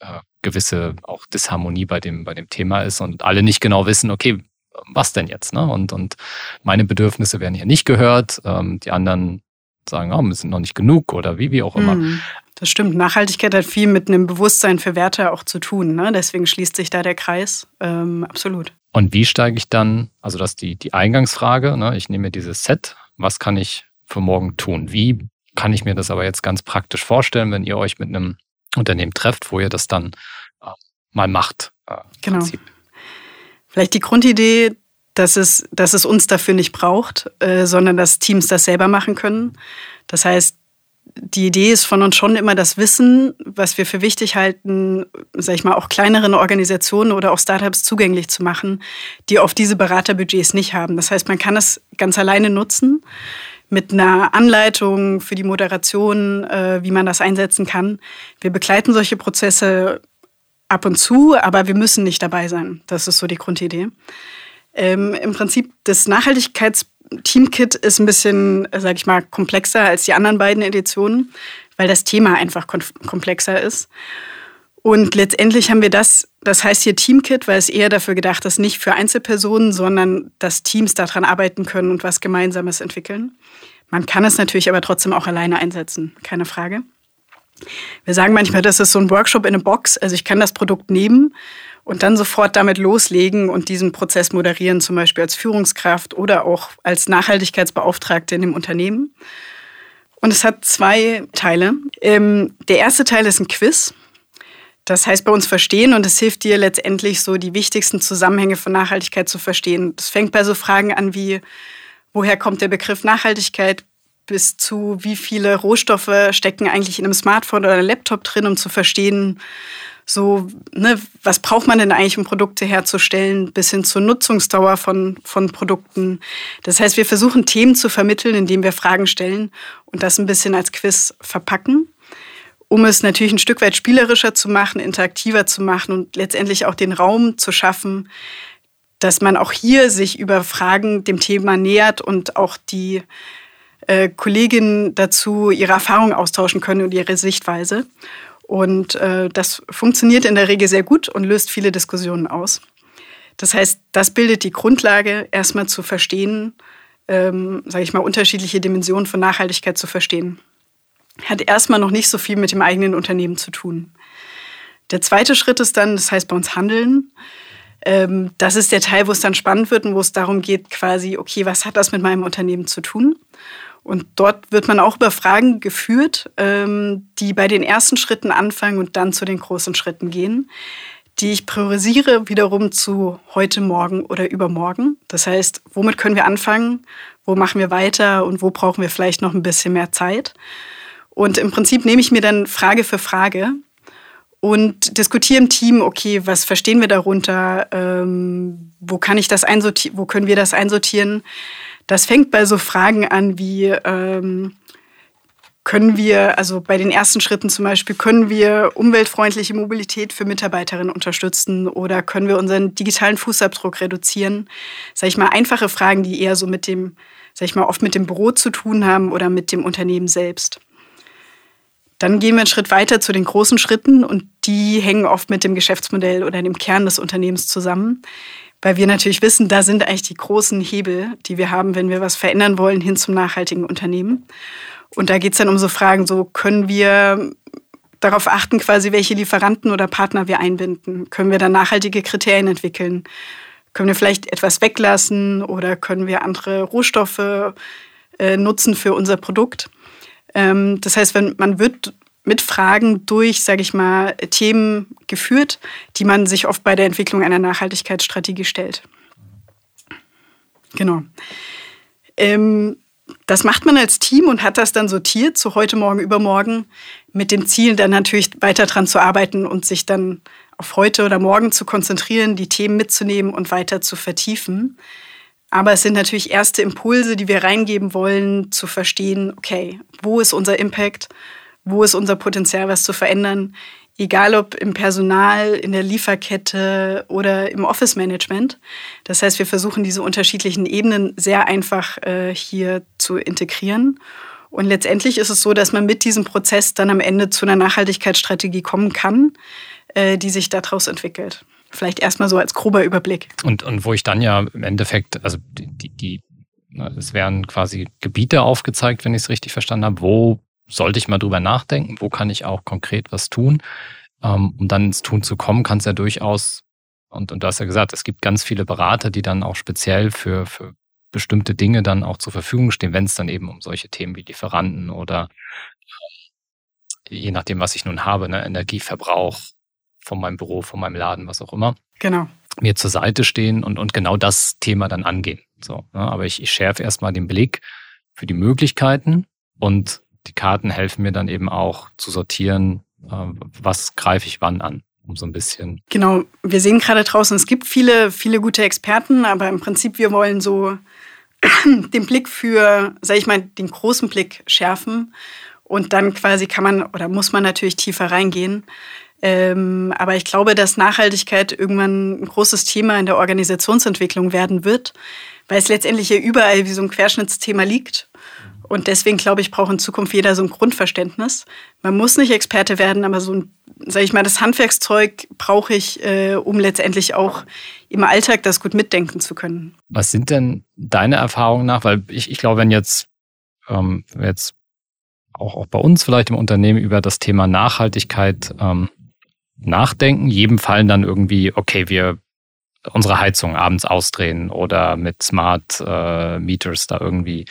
[SPEAKER 2] äh, gewisse auch Disharmonie bei dem, bei dem Thema ist und alle nicht genau wissen, okay, was denn jetzt? Ne? Und, und meine Bedürfnisse werden hier nicht gehört, ähm, die anderen sagen, oh, wir sind noch nicht genug oder wie, wie auch immer. Mhm.
[SPEAKER 3] Das stimmt. Nachhaltigkeit hat viel mit einem Bewusstsein für Werte auch zu tun. Ne? Deswegen schließt sich da der Kreis. Ähm, absolut.
[SPEAKER 2] Und wie steige ich dann, also das ist die, die Eingangsfrage, ne? ich nehme mir dieses Set, was kann ich für morgen tun? Wie kann ich mir das aber jetzt ganz praktisch vorstellen, wenn ihr euch mit einem Unternehmen trefft, wo ihr das dann äh, mal macht?
[SPEAKER 3] Äh, genau. Prinzip. Vielleicht die Grundidee, dass es, dass es uns dafür nicht braucht, äh, sondern dass Teams das selber machen können. Das heißt, die Idee ist von uns schon immer das Wissen, was wir für wichtig halten, sag ich mal, auch kleineren Organisationen oder auch Startups zugänglich zu machen, die oft diese Beraterbudgets nicht haben. Das heißt, man kann es ganz alleine nutzen mit einer Anleitung für die Moderation, äh, wie man das einsetzen kann. Wir begleiten solche Prozesse ab und zu, aber wir müssen nicht dabei sein. Das ist so die Grundidee. Ähm, Im Prinzip das Nachhaltigkeits-Teamkit ist ein bisschen, sage ich mal, komplexer als die anderen beiden Editionen, weil das Thema einfach komplexer ist. Und letztendlich haben wir das, das heißt hier Teamkit, weil es eher dafür gedacht ist, nicht für Einzelpersonen, sondern dass Teams daran arbeiten können und was Gemeinsames entwickeln. Man kann es natürlich aber trotzdem auch alleine einsetzen, keine Frage. Wir sagen manchmal, das ist so ein Workshop in a Box. Also ich kann das Produkt nehmen und dann sofort damit loslegen und diesen Prozess moderieren, zum Beispiel als Führungskraft oder auch als Nachhaltigkeitsbeauftragte in dem Unternehmen. Und es hat zwei Teile. Ähm, der erste Teil ist ein Quiz. Das heißt bei uns verstehen und es hilft dir letztendlich so die wichtigsten Zusammenhänge von Nachhaltigkeit zu verstehen. Das fängt bei so Fragen an wie, woher kommt der Begriff Nachhaltigkeit? Bis zu wie viele Rohstoffe stecken eigentlich in einem Smartphone oder einem Laptop drin, um zu verstehen, so, ne, was braucht man denn eigentlich, um Produkte herzustellen, bis hin zur Nutzungsdauer von, von Produkten. Das heißt, wir versuchen Themen zu vermitteln, indem wir Fragen stellen und das ein bisschen als Quiz verpacken, um es natürlich ein Stück weit spielerischer zu machen, interaktiver zu machen und letztendlich auch den Raum zu schaffen, dass man auch hier sich über Fragen dem Thema nähert und auch die äh, Kolleginnen dazu ihre Erfahrungen austauschen können und ihre Sichtweise. Und äh, das funktioniert in der Regel sehr gut und löst viele Diskussionen aus. Das heißt, das bildet die Grundlage, erstmal zu verstehen, ähm, sage ich mal, unterschiedliche Dimensionen von Nachhaltigkeit zu verstehen. Hat erstmal noch nicht so viel mit dem eigenen Unternehmen zu tun. Der zweite Schritt ist dann, das heißt bei uns Handeln. Ähm, das ist der Teil, wo es dann spannend wird und wo es darum geht, quasi, okay, was hat das mit meinem Unternehmen zu tun? Und dort wird man auch über Fragen geführt, ähm, die bei den ersten Schritten anfangen und dann zu den großen Schritten gehen, die ich priorisiere wiederum zu heute, morgen oder übermorgen. Das heißt, womit können wir anfangen? Wo machen wir weiter? Und wo brauchen wir vielleicht noch ein bisschen mehr Zeit? Und im Prinzip nehme ich mir dann Frage für Frage und diskutiere im Team, okay, was verstehen wir darunter? Ähm, wo kann ich das einsortieren? Wo können wir das einsortieren? Das fängt bei so Fragen an wie, ähm, können wir, also bei den ersten Schritten zum Beispiel, können wir umweltfreundliche Mobilität für Mitarbeiterinnen unterstützen oder können wir unseren digitalen Fußabdruck reduzieren? Sag ich mal, einfache Fragen, die eher so mit dem, sag ich mal, oft mit dem Büro zu tun haben oder mit dem Unternehmen selbst. Dann gehen wir einen Schritt weiter zu den großen Schritten und die hängen oft mit dem Geschäftsmodell oder dem Kern des Unternehmens zusammen weil wir natürlich wissen, da sind eigentlich die großen Hebel, die wir haben, wenn wir was verändern wollen hin zum nachhaltigen Unternehmen. Und da geht es dann um so Fragen, so können wir darauf achten, quasi welche Lieferanten oder Partner wir einbinden? Können wir da nachhaltige Kriterien entwickeln? Können wir vielleicht etwas weglassen oder können wir andere Rohstoffe äh, nutzen für unser Produkt? Ähm, das heißt, wenn man wird mit Fragen durch, sage ich mal, Themen geführt, die man sich oft bei der Entwicklung einer Nachhaltigkeitsstrategie stellt. Genau. Ähm, das macht man als Team und hat das dann sortiert, so heute, morgen, übermorgen, mit dem Ziel, dann natürlich weiter dran zu arbeiten und sich dann auf heute oder morgen zu konzentrieren, die Themen mitzunehmen und weiter zu vertiefen. Aber es sind natürlich erste Impulse, die wir reingeben wollen, zu verstehen, okay, wo ist unser Impact, wo ist unser Potenzial, was zu verändern, egal ob im Personal, in der Lieferkette oder im Office-Management. Das heißt, wir versuchen diese unterschiedlichen Ebenen sehr einfach äh, hier zu integrieren. Und letztendlich ist es so, dass man mit diesem Prozess dann am Ende zu einer Nachhaltigkeitsstrategie kommen kann, äh, die sich daraus entwickelt. Vielleicht erstmal so als grober Überblick.
[SPEAKER 2] Und, und wo ich dann ja im Endeffekt, also die, die, die es werden quasi Gebiete aufgezeigt, wenn ich es richtig verstanden habe, wo sollte ich mal drüber nachdenken, wo kann ich auch konkret was tun. Ähm, um dann ins Tun zu kommen, kann es ja durchaus, und, und du hast ja gesagt, es gibt ganz viele Berater, die dann auch speziell für, für bestimmte Dinge dann auch zur Verfügung stehen, wenn es dann eben um solche Themen wie Lieferanten oder je nachdem, was ich nun habe, ne, Energieverbrauch, von meinem Büro, von meinem Laden, was auch immer.
[SPEAKER 3] Genau.
[SPEAKER 2] Mir zur Seite stehen und, und genau das Thema dann angehen. So, ne? Aber ich, ich schärfe erstmal den Blick für die Möglichkeiten und die Karten helfen mir dann eben auch zu sortieren, äh, was greife ich wann an um so ein bisschen.
[SPEAKER 3] Genau, wir sehen gerade draußen, es gibt viele, viele gute Experten, aber im Prinzip, wir wollen so den Blick für, sag ich mal, den großen Blick schärfen. Und dann quasi kann man oder muss man natürlich tiefer reingehen. Ähm, aber ich glaube, dass Nachhaltigkeit irgendwann ein großes Thema in der Organisationsentwicklung werden wird, weil es letztendlich hier überall wie so ein Querschnittsthema liegt. Und deswegen glaube ich, braucht in Zukunft jeder so ein Grundverständnis. Man muss nicht Experte werden, aber so ein, sage ich mal, das Handwerkszeug brauche ich, äh, um letztendlich auch im Alltag das gut mitdenken zu können.
[SPEAKER 2] Was sind denn deine Erfahrungen nach? Weil ich, ich glaube, wenn jetzt, ähm, jetzt auch, auch bei uns vielleicht im Unternehmen über das Thema Nachhaltigkeit ähm, nachdenken. Jedem fallen dann irgendwie, okay, wir unsere Heizung abends ausdrehen oder mit Smart äh, Meters da irgendwie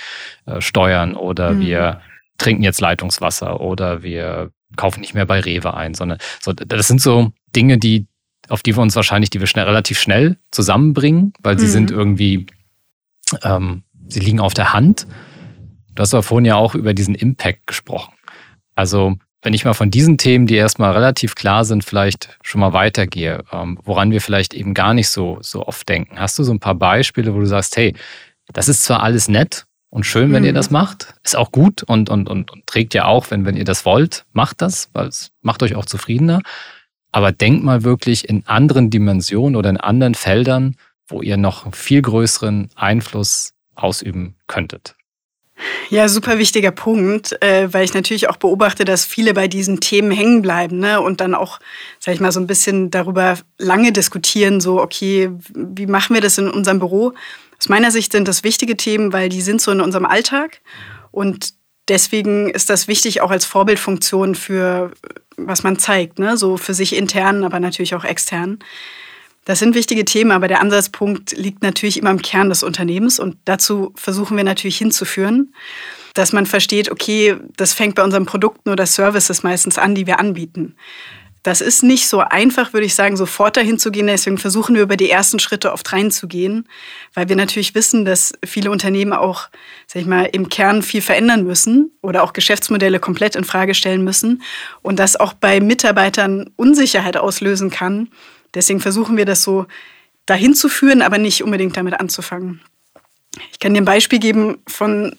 [SPEAKER 2] äh, steuern oder mhm. wir trinken jetzt Leitungswasser oder wir kaufen nicht mehr bei Rewe ein, sondern so, das sind so Dinge, die auf die wir uns wahrscheinlich, die wir schnell, relativ schnell zusammenbringen, weil sie mhm. sind irgendwie, ähm, sie liegen auf der Hand. Du hast aber vorhin ja auch über diesen Impact gesprochen. Also wenn ich mal von diesen Themen, die erstmal relativ klar sind, vielleicht schon mal weitergehe, ähm, woran wir vielleicht eben gar nicht so, so oft denken. Hast du so ein paar Beispiele, wo du sagst, hey, das ist zwar alles nett und schön, wenn mhm. ihr das macht, ist auch gut und, und, und, und trägt ja auch, wenn, wenn ihr das wollt, macht das, weil es macht euch auch zufriedener. Aber denkt mal wirklich in anderen Dimensionen oder in anderen Feldern, wo ihr noch einen viel größeren Einfluss ausüben könntet.
[SPEAKER 3] Ja, super wichtiger Punkt, äh, weil ich natürlich auch beobachte, dass viele bei diesen Themen hängen bleiben ne? und dann auch, sag ich mal, so ein bisschen darüber lange diskutieren, so, okay, wie machen wir das in unserem Büro? Aus meiner Sicht sind das wichtige Themen, weil die sind so in unserem Alltag und deswegen ist das wichtig auch als Vorbildfunktion für, was man zeigt, ne? so für sich intern, aber natürlich auch extern. Das sind wichtige Themen, aber der Ansatzpunkt liegt natürlich immer im Kern des Unternehmens und dazu versuchen wir natürlich hinzuführen, dass man versteht, okay, das fängt bei unseren Produkten oder Services meistens an, die wir anbieten. Das ist nicht so einfach, würde ich sagen, sofort dahin zu gehen. Deswegen versuchen wir über die ersten Schritte oft reinzugehen, weil wir natürlich wissen, dass viele Unternehmen auch, sag ich mal, im Kern viel verändern müssen oder auch Geschäftsmodelle komplett in Frage stellen müssen und das auch bei Mitarbeitern Unsicherheit auslösen kann, Deswegen versuchen wir das so dahin zu führen, aber nicht unbedingt damit anzufangen. Ich kann dir ein Beispiel geben von,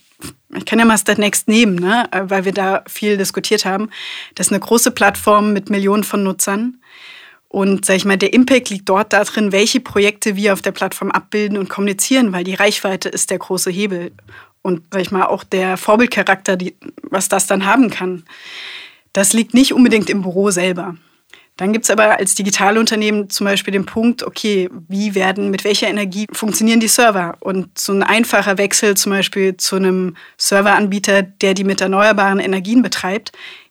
[SPEAKER 3] ich kann ja mal Next nehmen, ne? weil wir da viel diskutiert haben. Das ist eine große Plattform mit Millionen von Nutzern. Und sag ich mal, der Impact liegt dort darin, welche Projekte wir auf der Plattform abbilden und kommunizieren, weil die Reichweite ist der große Hebel. Und sag ich mal, auch der Vorbildcharakter, die, was das dann haben kann. Das liegt nicht unbedingt im Büro selber. Dann gibt es aber als Digitalunternehmen zum Beispiel den Punkt, okay, wie werden, mit welcher Energie funktionieren die Server? Und so ein einfacher Wechsel zum Beispiel zu einem Serveranbieter, der die mit erneuerbaren Energien betreibt,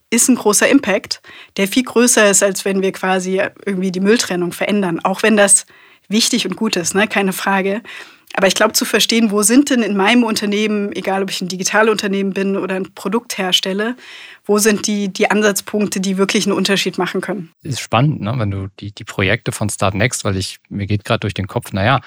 [SPEAKER 3] ist ein großer Impact, der viel größer ist, als wenn wir quasi irgendwie die Mülltrennung verändern. Auch wenn das wichtig und gut ist, ne? keine Frage. Aber ich glaube, zu verstehen, wo sind denn in meinem Unternehmen, egal ob ich ein Digitalunternehmen bin oder ein Produkt herstelle, wo sind die, die Ansatzpunkte, die wirklich einen Unterschied machen können?
[SPEAKER 2] Ist spannend, ne? wenn du die, die Projekte von Start Next, weil ich, mir geht gerade durch den Kopf, naja,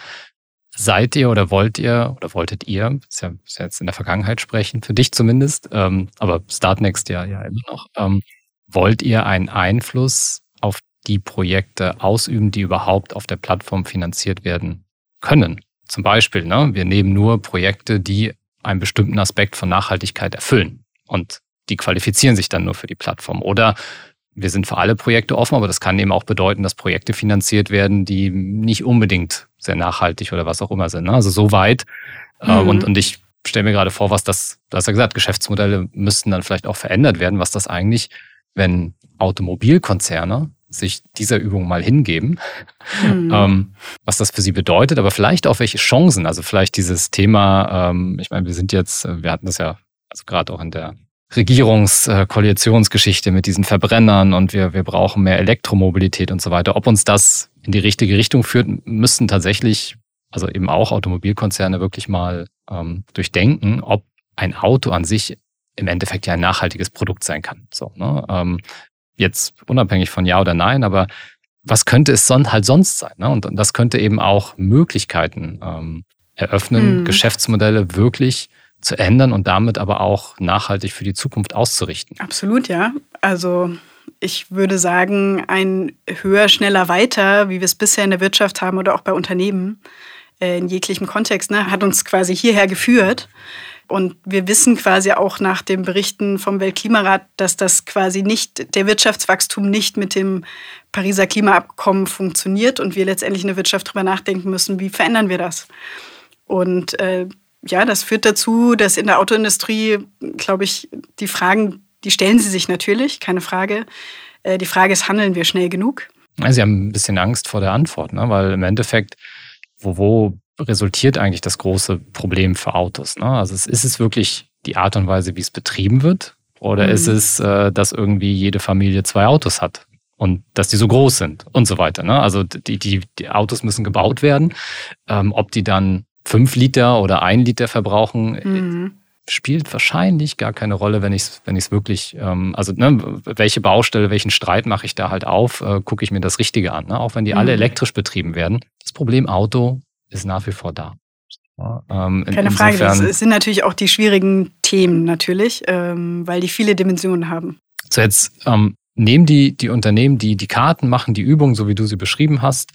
[SPEAKER 2] seid ihr oder wollt ihr oder wolltet ihr, ist ja, ist ja jetzt in der Vergangenheit sprechen, für dich zumindest, ähm, aber Start Next ja, ja immer noch, ähm, wollt ihr einen Einfluss auf die Projekte ausüben, die überhaupt auf der Plattform finanziert werden können. Zum Beispiel, ne, wir nehmen nur Projekte, die einen bestimmten Aspekt von Nachhaltigkeit erfüllen und die qualifizieren sich dann nur für die Plattform. Oder wir sind für alle Projekte offen, aber das kann eben auch bedeuten, dass Projekte finanziert werden, die nicht unbedingt sehr nachhaltig oder was auch immer sind. Ne? Also so weit. Äh, mhm. Und, und ich stelle mir gerade vor, was das, du hast ja gesagt, Geschäftsmodelle müssten dann vielleicht auch verändert werden, was das eigentlich, wenn Automobilkonzerne sich dieser Übung mal hingeben, mhm. ähm, was das für sie bedeutet, aber vielleicht auch welche Chancen, also vielleicht dieses Thema, ähm, ich meine, wir sind jetzt, wir hatten das ja, also gerade auch in der Regierungskoalitionsgeschichte mit diesen Verbrennern und wir, wir brauchen mehr Elektromobilität und so weiter. Ob uns das in die richtige Richtung führt, müssten tatsächlich, also eben auch Automobilkonzerne wirklich mal ähm, durchdenken, ob ein Auto an sich im Endeffekt ja ein nachhaltiges Produkt sein kann. So, ne? ähm, jetzt unabhängig von Ja oder Nein, aber was könnte es son halt sonst sein? Ne? Und, und das könnte eben auch Möglichkeiten ähm, eröffnen, mhm. Geschäftsmodelle wirklich zu ändern und damit aber auch nachhaltig für die Zukunft auszurichten.
[SPEAKER 3] Absolut, ja. Also ich würde sagen, ein höher, schneller, weiter, wie wir es bisher in der Wirtschaft haben oder auch bei Unternehmen, äh, in jeglichem Kontext, ne, hat uns quasi hierher geführt. Und wir wissen quasi auch nach den Berichten vom Weltklimarat, dass das quasi nicht, der Wirtschaftswachstum nicht mit dem Pariser Klimaabkommen funktioniert und wir letztendlich in der Wirtschaft darüber nachdenken müssen, wie verändern wir das. Und äh, ja, das führt dazu, dass in der Autoindustrie, glaube ich, die Fragen, die stellen sie sich natürlich, keine Frage. Äh, die Frage ist, handeln wir schnell genug?
[SPEAKER 2] Sie haben ein bisschen Angst vor der Antwort, ne? weil im Endeffekt, wo, wo resultiert eigentlich das große Problem für Autos? Ne? Also ist es wirklich die Art und Weise, wie es betrieben wird? Oder mhm. ist es, äh, dass irgendwie jede Familie zwei Autos hat? und dass die so groß sind und so weiter. Ne? Also die, die, die Autos müssen gebaut werden. Ähm, ob die dann fünf Liter oder ein Liter verbrauchen, mhm. spielt wahrscheinlich gar keine Rolle, wenn ich es wenn ich's wirklich, ähm, also ne, welche Baustelle, welchen Streit mache ich da halt auf, äh, gucke ich mir das Richtige an. Ne? Auch wenn die mhm. alle elektrisch betrieben werden. Das Problem Auto ist nach wie vor da.
[SPEAKER 3] ähm, Keine Frage, das sind natürlich auch die schwierigen Themen natürlich, ähm, weil die viele Dimensionen haben.
[SPEAKER 2] So jetzt ähm, nehmen die, die Unternehmen, die die Karten machen, die Übungen, so wie du sie beschrieben hast.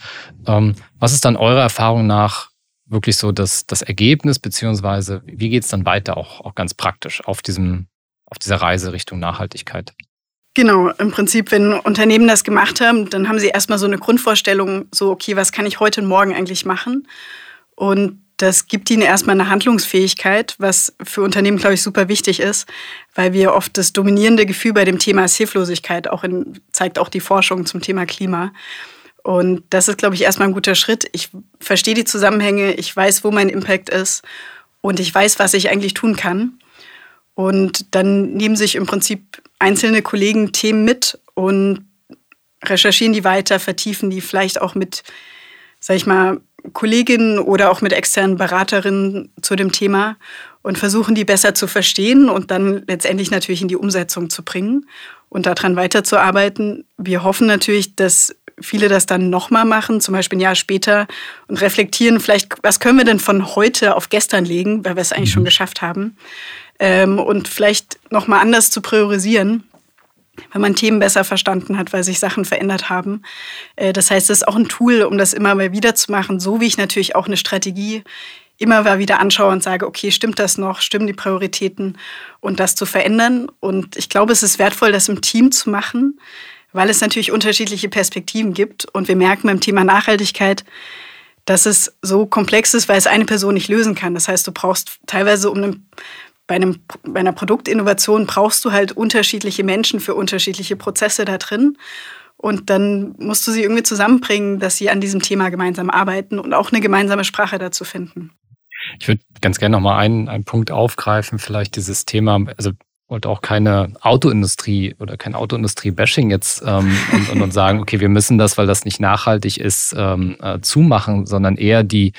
[SPEAKER 2] Ähm, was ist dann eurer Erfahrung nach wirklich so das, das Ergebnis, beziehungsweise wie geht es dann weiter auch, auch ganz praktisch auf, diesem, auf dieser Reise Richtung Nachhaltigkeit?
[SPEAKER 3] Genau, im Prinzip, wenn Unternehmen das gemacht haben, dann haben sie erstmal so eine Grundvorstellung, so, okay, was kann ich heute und morgen eigentlich machen? Und das gibt ihnen erstmal eine Handlungsfähigkeit, was für Unternehmen, glaube ich, super wichtig ist, weil wir oft das dominierende Gefühl bei dem Thema Hilflosigkeit auch in, zeigt auch die Forschung zum Thema Klima. Und das ist, glaube ich, erstmal ein guter Schritt. Ich verstehe die Zusammenhänge, ich weiß, wo mein Impact ist und ich weiß, was ich eigentlich tun kann. Und dann nehmen sich im Prinzip einzelne Kollegen Themen mit und recherchieren die weiter, vertiefen die vielleicht auch mit, sag ich mal, Kolleginnen oder auch mit externen Beraterinnen zu dem Thema und versuchen die besser zu verstehen und dann letztendlich natürlich in die Umsetzung zu bringen und daran weiterzuarbeiten. Wir hoffen natürlich, dass viele das dann nochmal machen, zum Beispiel ein Jahr später und reflektieren, vielleicht, was können wir denn von heute auf gestern legen, weil wir es eigentlich mhm. schon geschafft haben. Ähm, und vielleicht nochmal anders zu priorisieren, wenn man Themen besser verstanden hat, weil sich Sachen verändert haben. Äh, das heißt, es ist auch ein Tool, um das immer mal wieder zu machen, so wie ich natürlich auch eine Strategie immer mal wieder anschaue und sage, okay, stimmt das noch, stimmen die Prioritäten und das zu verändern. Und ich glaube, es ist wertvoll, das im Team zu machen, weil es natürlich unterschiedliche Perspektiven gibt. Und wir merken beim Thema Nachhaltigkeit, dass es so komplex ist, weil es eine Person nicht lösen kann. Das heißt, du brauchst teilweise um eine, bei, einem, bei einer Produktinnovation brauchst du halt unterschiedliche Menschen für unterschiedliche Prozesse da drin. Und dann musst du sie irgendwie zusammenbringen, dass sie an diesem Thema gemeinsam arbeiten und auch eine gemeinsame Sprache dazu finden.
[SPEAKER 2] Ich würde ganz gerne noch mal einen, einen Punkt aufgreifen, vielleicht dieses Thema, also wollte auch keine Autoindustrie oder kein Autoindustrie-Bashing jetzt ähm, und, und, und, sagen, okay, wir müssen das, weil das nicht nachhaltig ist, ähm, äh, zumachen, sondern eher die,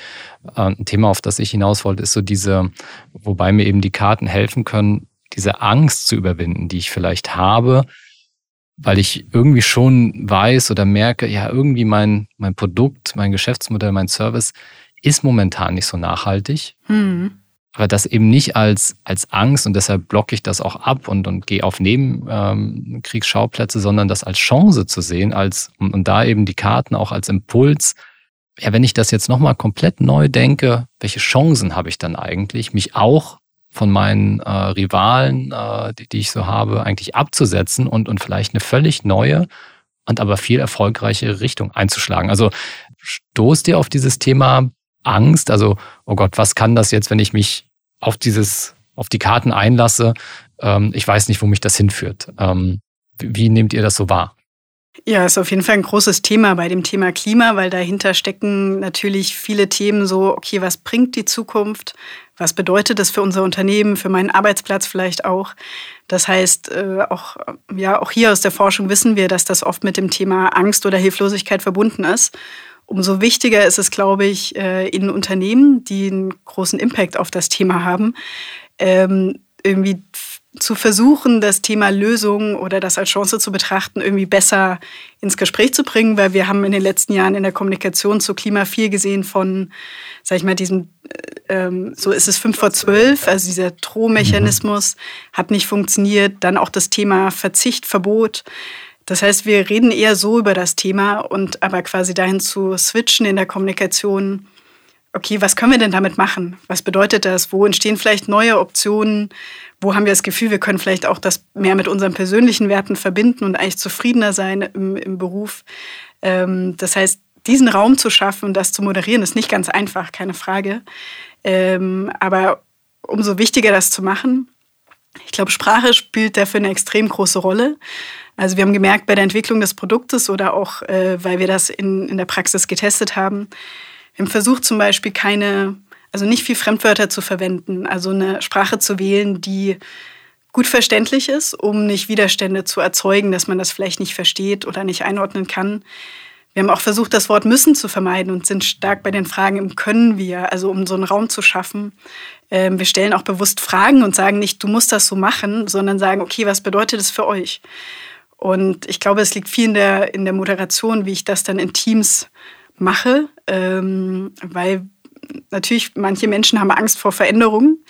[SPEAKER 2] äh, ein Thema, auf das ich hinaus wollte, ist so diese, wobei mir eben die Karten helfen können, diese Angst zu überwinden, die ich vielleicht habe, weil ich irgendwie schon weiß oder merke, ja, irgendwie mein, mein Produkt, mein Geschäftsmodell, mein Service ist momentan nicht so nachhaltig. Mhm aber das eben nicht als, als Angst und deshalb blocke ich das auch ab und, und gehe auf Nebenkriegsschauplätze, ähm, sondern das als Chance zu sehen, als und, und da eben die Karten auch als Impuls. Ja, wenn ich das jetzt nochmal komplett neu denke, welche Chancen habe ich dann eigentlich, mich auch von meinen äh, Rivalen, äh, die, die ich so habe, eigentlich abzusetzen und, und vielleicht eine völlig neue und aber viel erfolgreiche Richtung einzuschlagen. Also stoßt ihr auf dieses Thema Angst? Also, oh Gott, was kann das jetzt, wenn ich mich auf dieses, auf die Karten einlasse? Ähm, ich weiß nicht, wo mich das hinführt. Ähm, wie, wie nehmt ihr das so wahr?
[SPEAKER 3] Ja, ist auf jeden Fall ein großes Thema bei dem Thema Klima, weil dahinter stecken natürlich viele Themen so, okay, was bringt die Zukunft? Was bedeutet das für unser Unternehmen, für meinen Arbeitsplatz vielleicht auch? Das heißt, äh, auch, ja, auch hier aus der Forschung wissen wir, dass das oft mit dem Thema Angst oder Hilflosigkeit verbunden ist. Umso wichtiger ist es, glaube ich, äh, in Unternehmen, die einen großen Impact auf das Thema haben, ähm, irgendwie zu versuchen, das Thema Lösung oder das als Chance zu betrachten, irgendwie besser ins Gespräch zu bringen, weil wir haben in den letzten Jahren in der Kommunikation zu Klima viel gesehen von, sag ich mal, diesem, äh, ähm, so ist es fünf vor zwölf, also dieser Drohmechanismus mhm. hat nicht funktioniert, dann auch das Thema Verzicht, Verbot. Das heißt, wir reden eher so über das Thema und aber quasi dahin zu switchen in der Kommunikation. Okay, was können wir denn damit machen? Was bedeutet das? Wo entstehen vielleicht neue Optionen? Wo haben wir das Gefühl, wir können vielleicht auch das mehr mit unseren persönlichen Werten verbinden und eigentlich zufriedener sein im, im Beruf? Ähm, das heißt, diesen Raum zu schaffen und das zu moderieren, ist nicht ganz einfach, keine Frage. Ähm, aber umso wichtiger, das zu machen. Ich glaube, Sprache spielt dafür eine extrem große Rolle. Also wir haben gemerkt bei der Entwicklung des Produktes oder auch, äh, weil wir das in, in der Praxis getestet haben, wir haben versucht zum Beispiel keine, also nicht viel Fremdwörter zu verwenden, also eine Sprache zu wählen, die gut verständlich ist, um nicht Widerstände zu erzeugen, dass man das vielleicht nicht versteht oder nicht einordnen kann. Wir haben auch versucht, das Wort müssen zu vermeiden und sind stark bei den Fragen im Können wir, also um so einen Raum zu schaffen. Ähm, wir stellen auch bewusst Fragen und sagen nicht, du musst das so machen, sondern sagen, okay, was bedeutet es für euch? Und ich glaube, es liegt viel in der, in der Moderation, wie ich das dann in Teams mache, ähm, weil natürlich manche Menschen haben Angst vor Veränderungen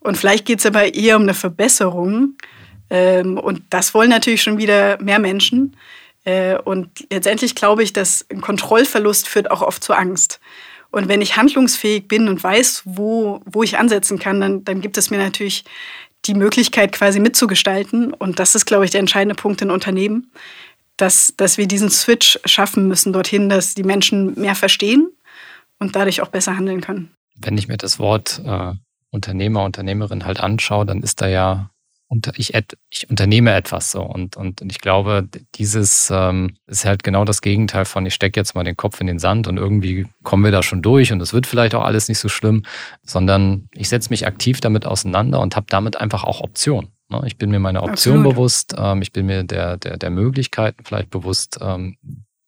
[SPEAKER 3] und vielleicht geht es aber eher um eine Verbesserung. Ähm, und das wollen natürlich schon wieder mehr Menschen. Äh, und letztendlich glaube ich, dass ein Kontrollverlust führt auch oft zu Angst. Und wenn ich handlungsfähig bin und weiß, wo, wo ich ansetzen kann, dann, dann gibt es mir natürlich die Möglichkeit quasi mitzugestalten. Und das ist, glaube ich, der entscheidende Punkt in Unternehmen, dass, dass wir diesen Switch schaffen müssen dorthin, dass die Menschen mehr verstehen und dadurch auch besser handeln können.
[SPEAKER 2] Wenn ich mir das Wort äh, Unternehmer, Unternehmerin halt anschaue, dann ist da ja unter, ich, ich unternehme etwas so. Und, und, und ich glaube, dieses ähm, ist halt genau das Gegenteil von, ich stecke jetzt mal den Kopf in den Sand und irgendwie kommen wir da schon durch und es wird vielleicht auch alles nicht so schlimm, sondern ich setze mich aktiv damit auseinander und habe damit einfach auch Optionen. Ne? Ich bin mir meiner Option Absolut. bewusst, ähm, ich bin mir der, der, der Möglichkeiten vielleicht bewusst, ähm,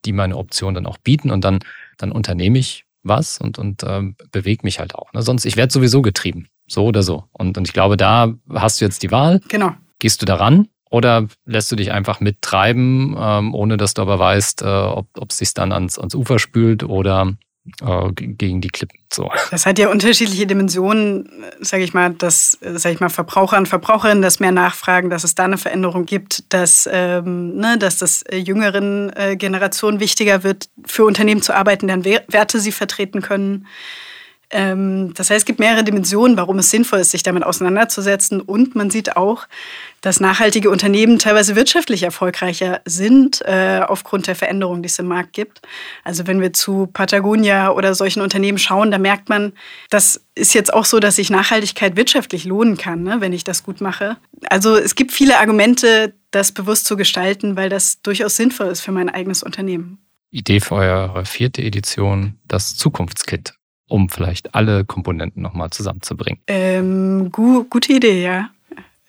[SPEAKER 2] die meine Optionen dann auch bieten und dann, dann unternehme ich was und, und ähm, bewege mich halt auch. Ne? Sonst, ich werde sowieso getrieben. So oder so. Und, und ich glaube, da hast du jetzt die Wahl.
[SPEAKER 3] Genau.
[SPEAKER 2] Gehst du daran oder lässt du dich einfach mittreiben, ähm, ohne dass du aber weißt, äh, ob es sich dann ans, ans Ufer spült oder äh, gegen die Klippen. So.
[SPEAKER 3] Das hat ja unterschiedliche Dimensionen, sage ich mal, dass sag ich mal, Verbraucher und Verbraucherinnen das mehr nachfragen, dass es da eine Veränderung gibt, dass, ähm, ne, dass das jüngeren äh, Generationen wichtiger wird, für Unternehmen zu arbeiten, deren Werte sie vertreten können. Ähm, das heißt, es gibt mehrere Dimensionen, warum es sinnvoll ist, sich damit auseinanderzusetzen. Und man sieht auch, dass nachhaltige Unternehmen teilweise wirtschaftlich erfolgreicher sind äh, aufgrund der Veränderungen, die es im Markt gibt. Also wenn wir zu Patagonia oder solchen Unternehmen schauen, da merkt man, das ist jetzt auch so, dass sich Nachhaltigkeit wirtschaftlich lohnen kann, ne, wenn ich das gut mache. Also es gibt viele Argumente, das bewusst zu gestalten, weil das durchaus sinnvoll ist für mein eigenes Unternehmen.
[SPEAKER 2] Idee für eure vierte Edition, das Zukunftskit um vielleicht alle Komponenten nochmal zusammenzubringen?
[SPEAKER 3] Ähm, gu gute Idee, ja.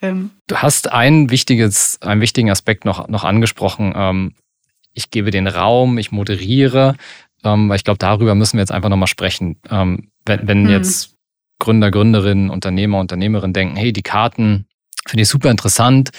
[SPEAKER 2] Ähm. Du hast ein wichtiges, einen wichtigen Aspekt noch, noch angesprochen. Ähm, ich gebe den Raum, ich moderiere, ähm, weil ich glaube, darüber müssen wir jetzt einfach nochmal sprechen. Ähm, wenn wenn hm. jetzt Gründer, Gründerinnen, Unternehmer, Unternehmerinnen denken, hey, die Karten finde ich super interessant.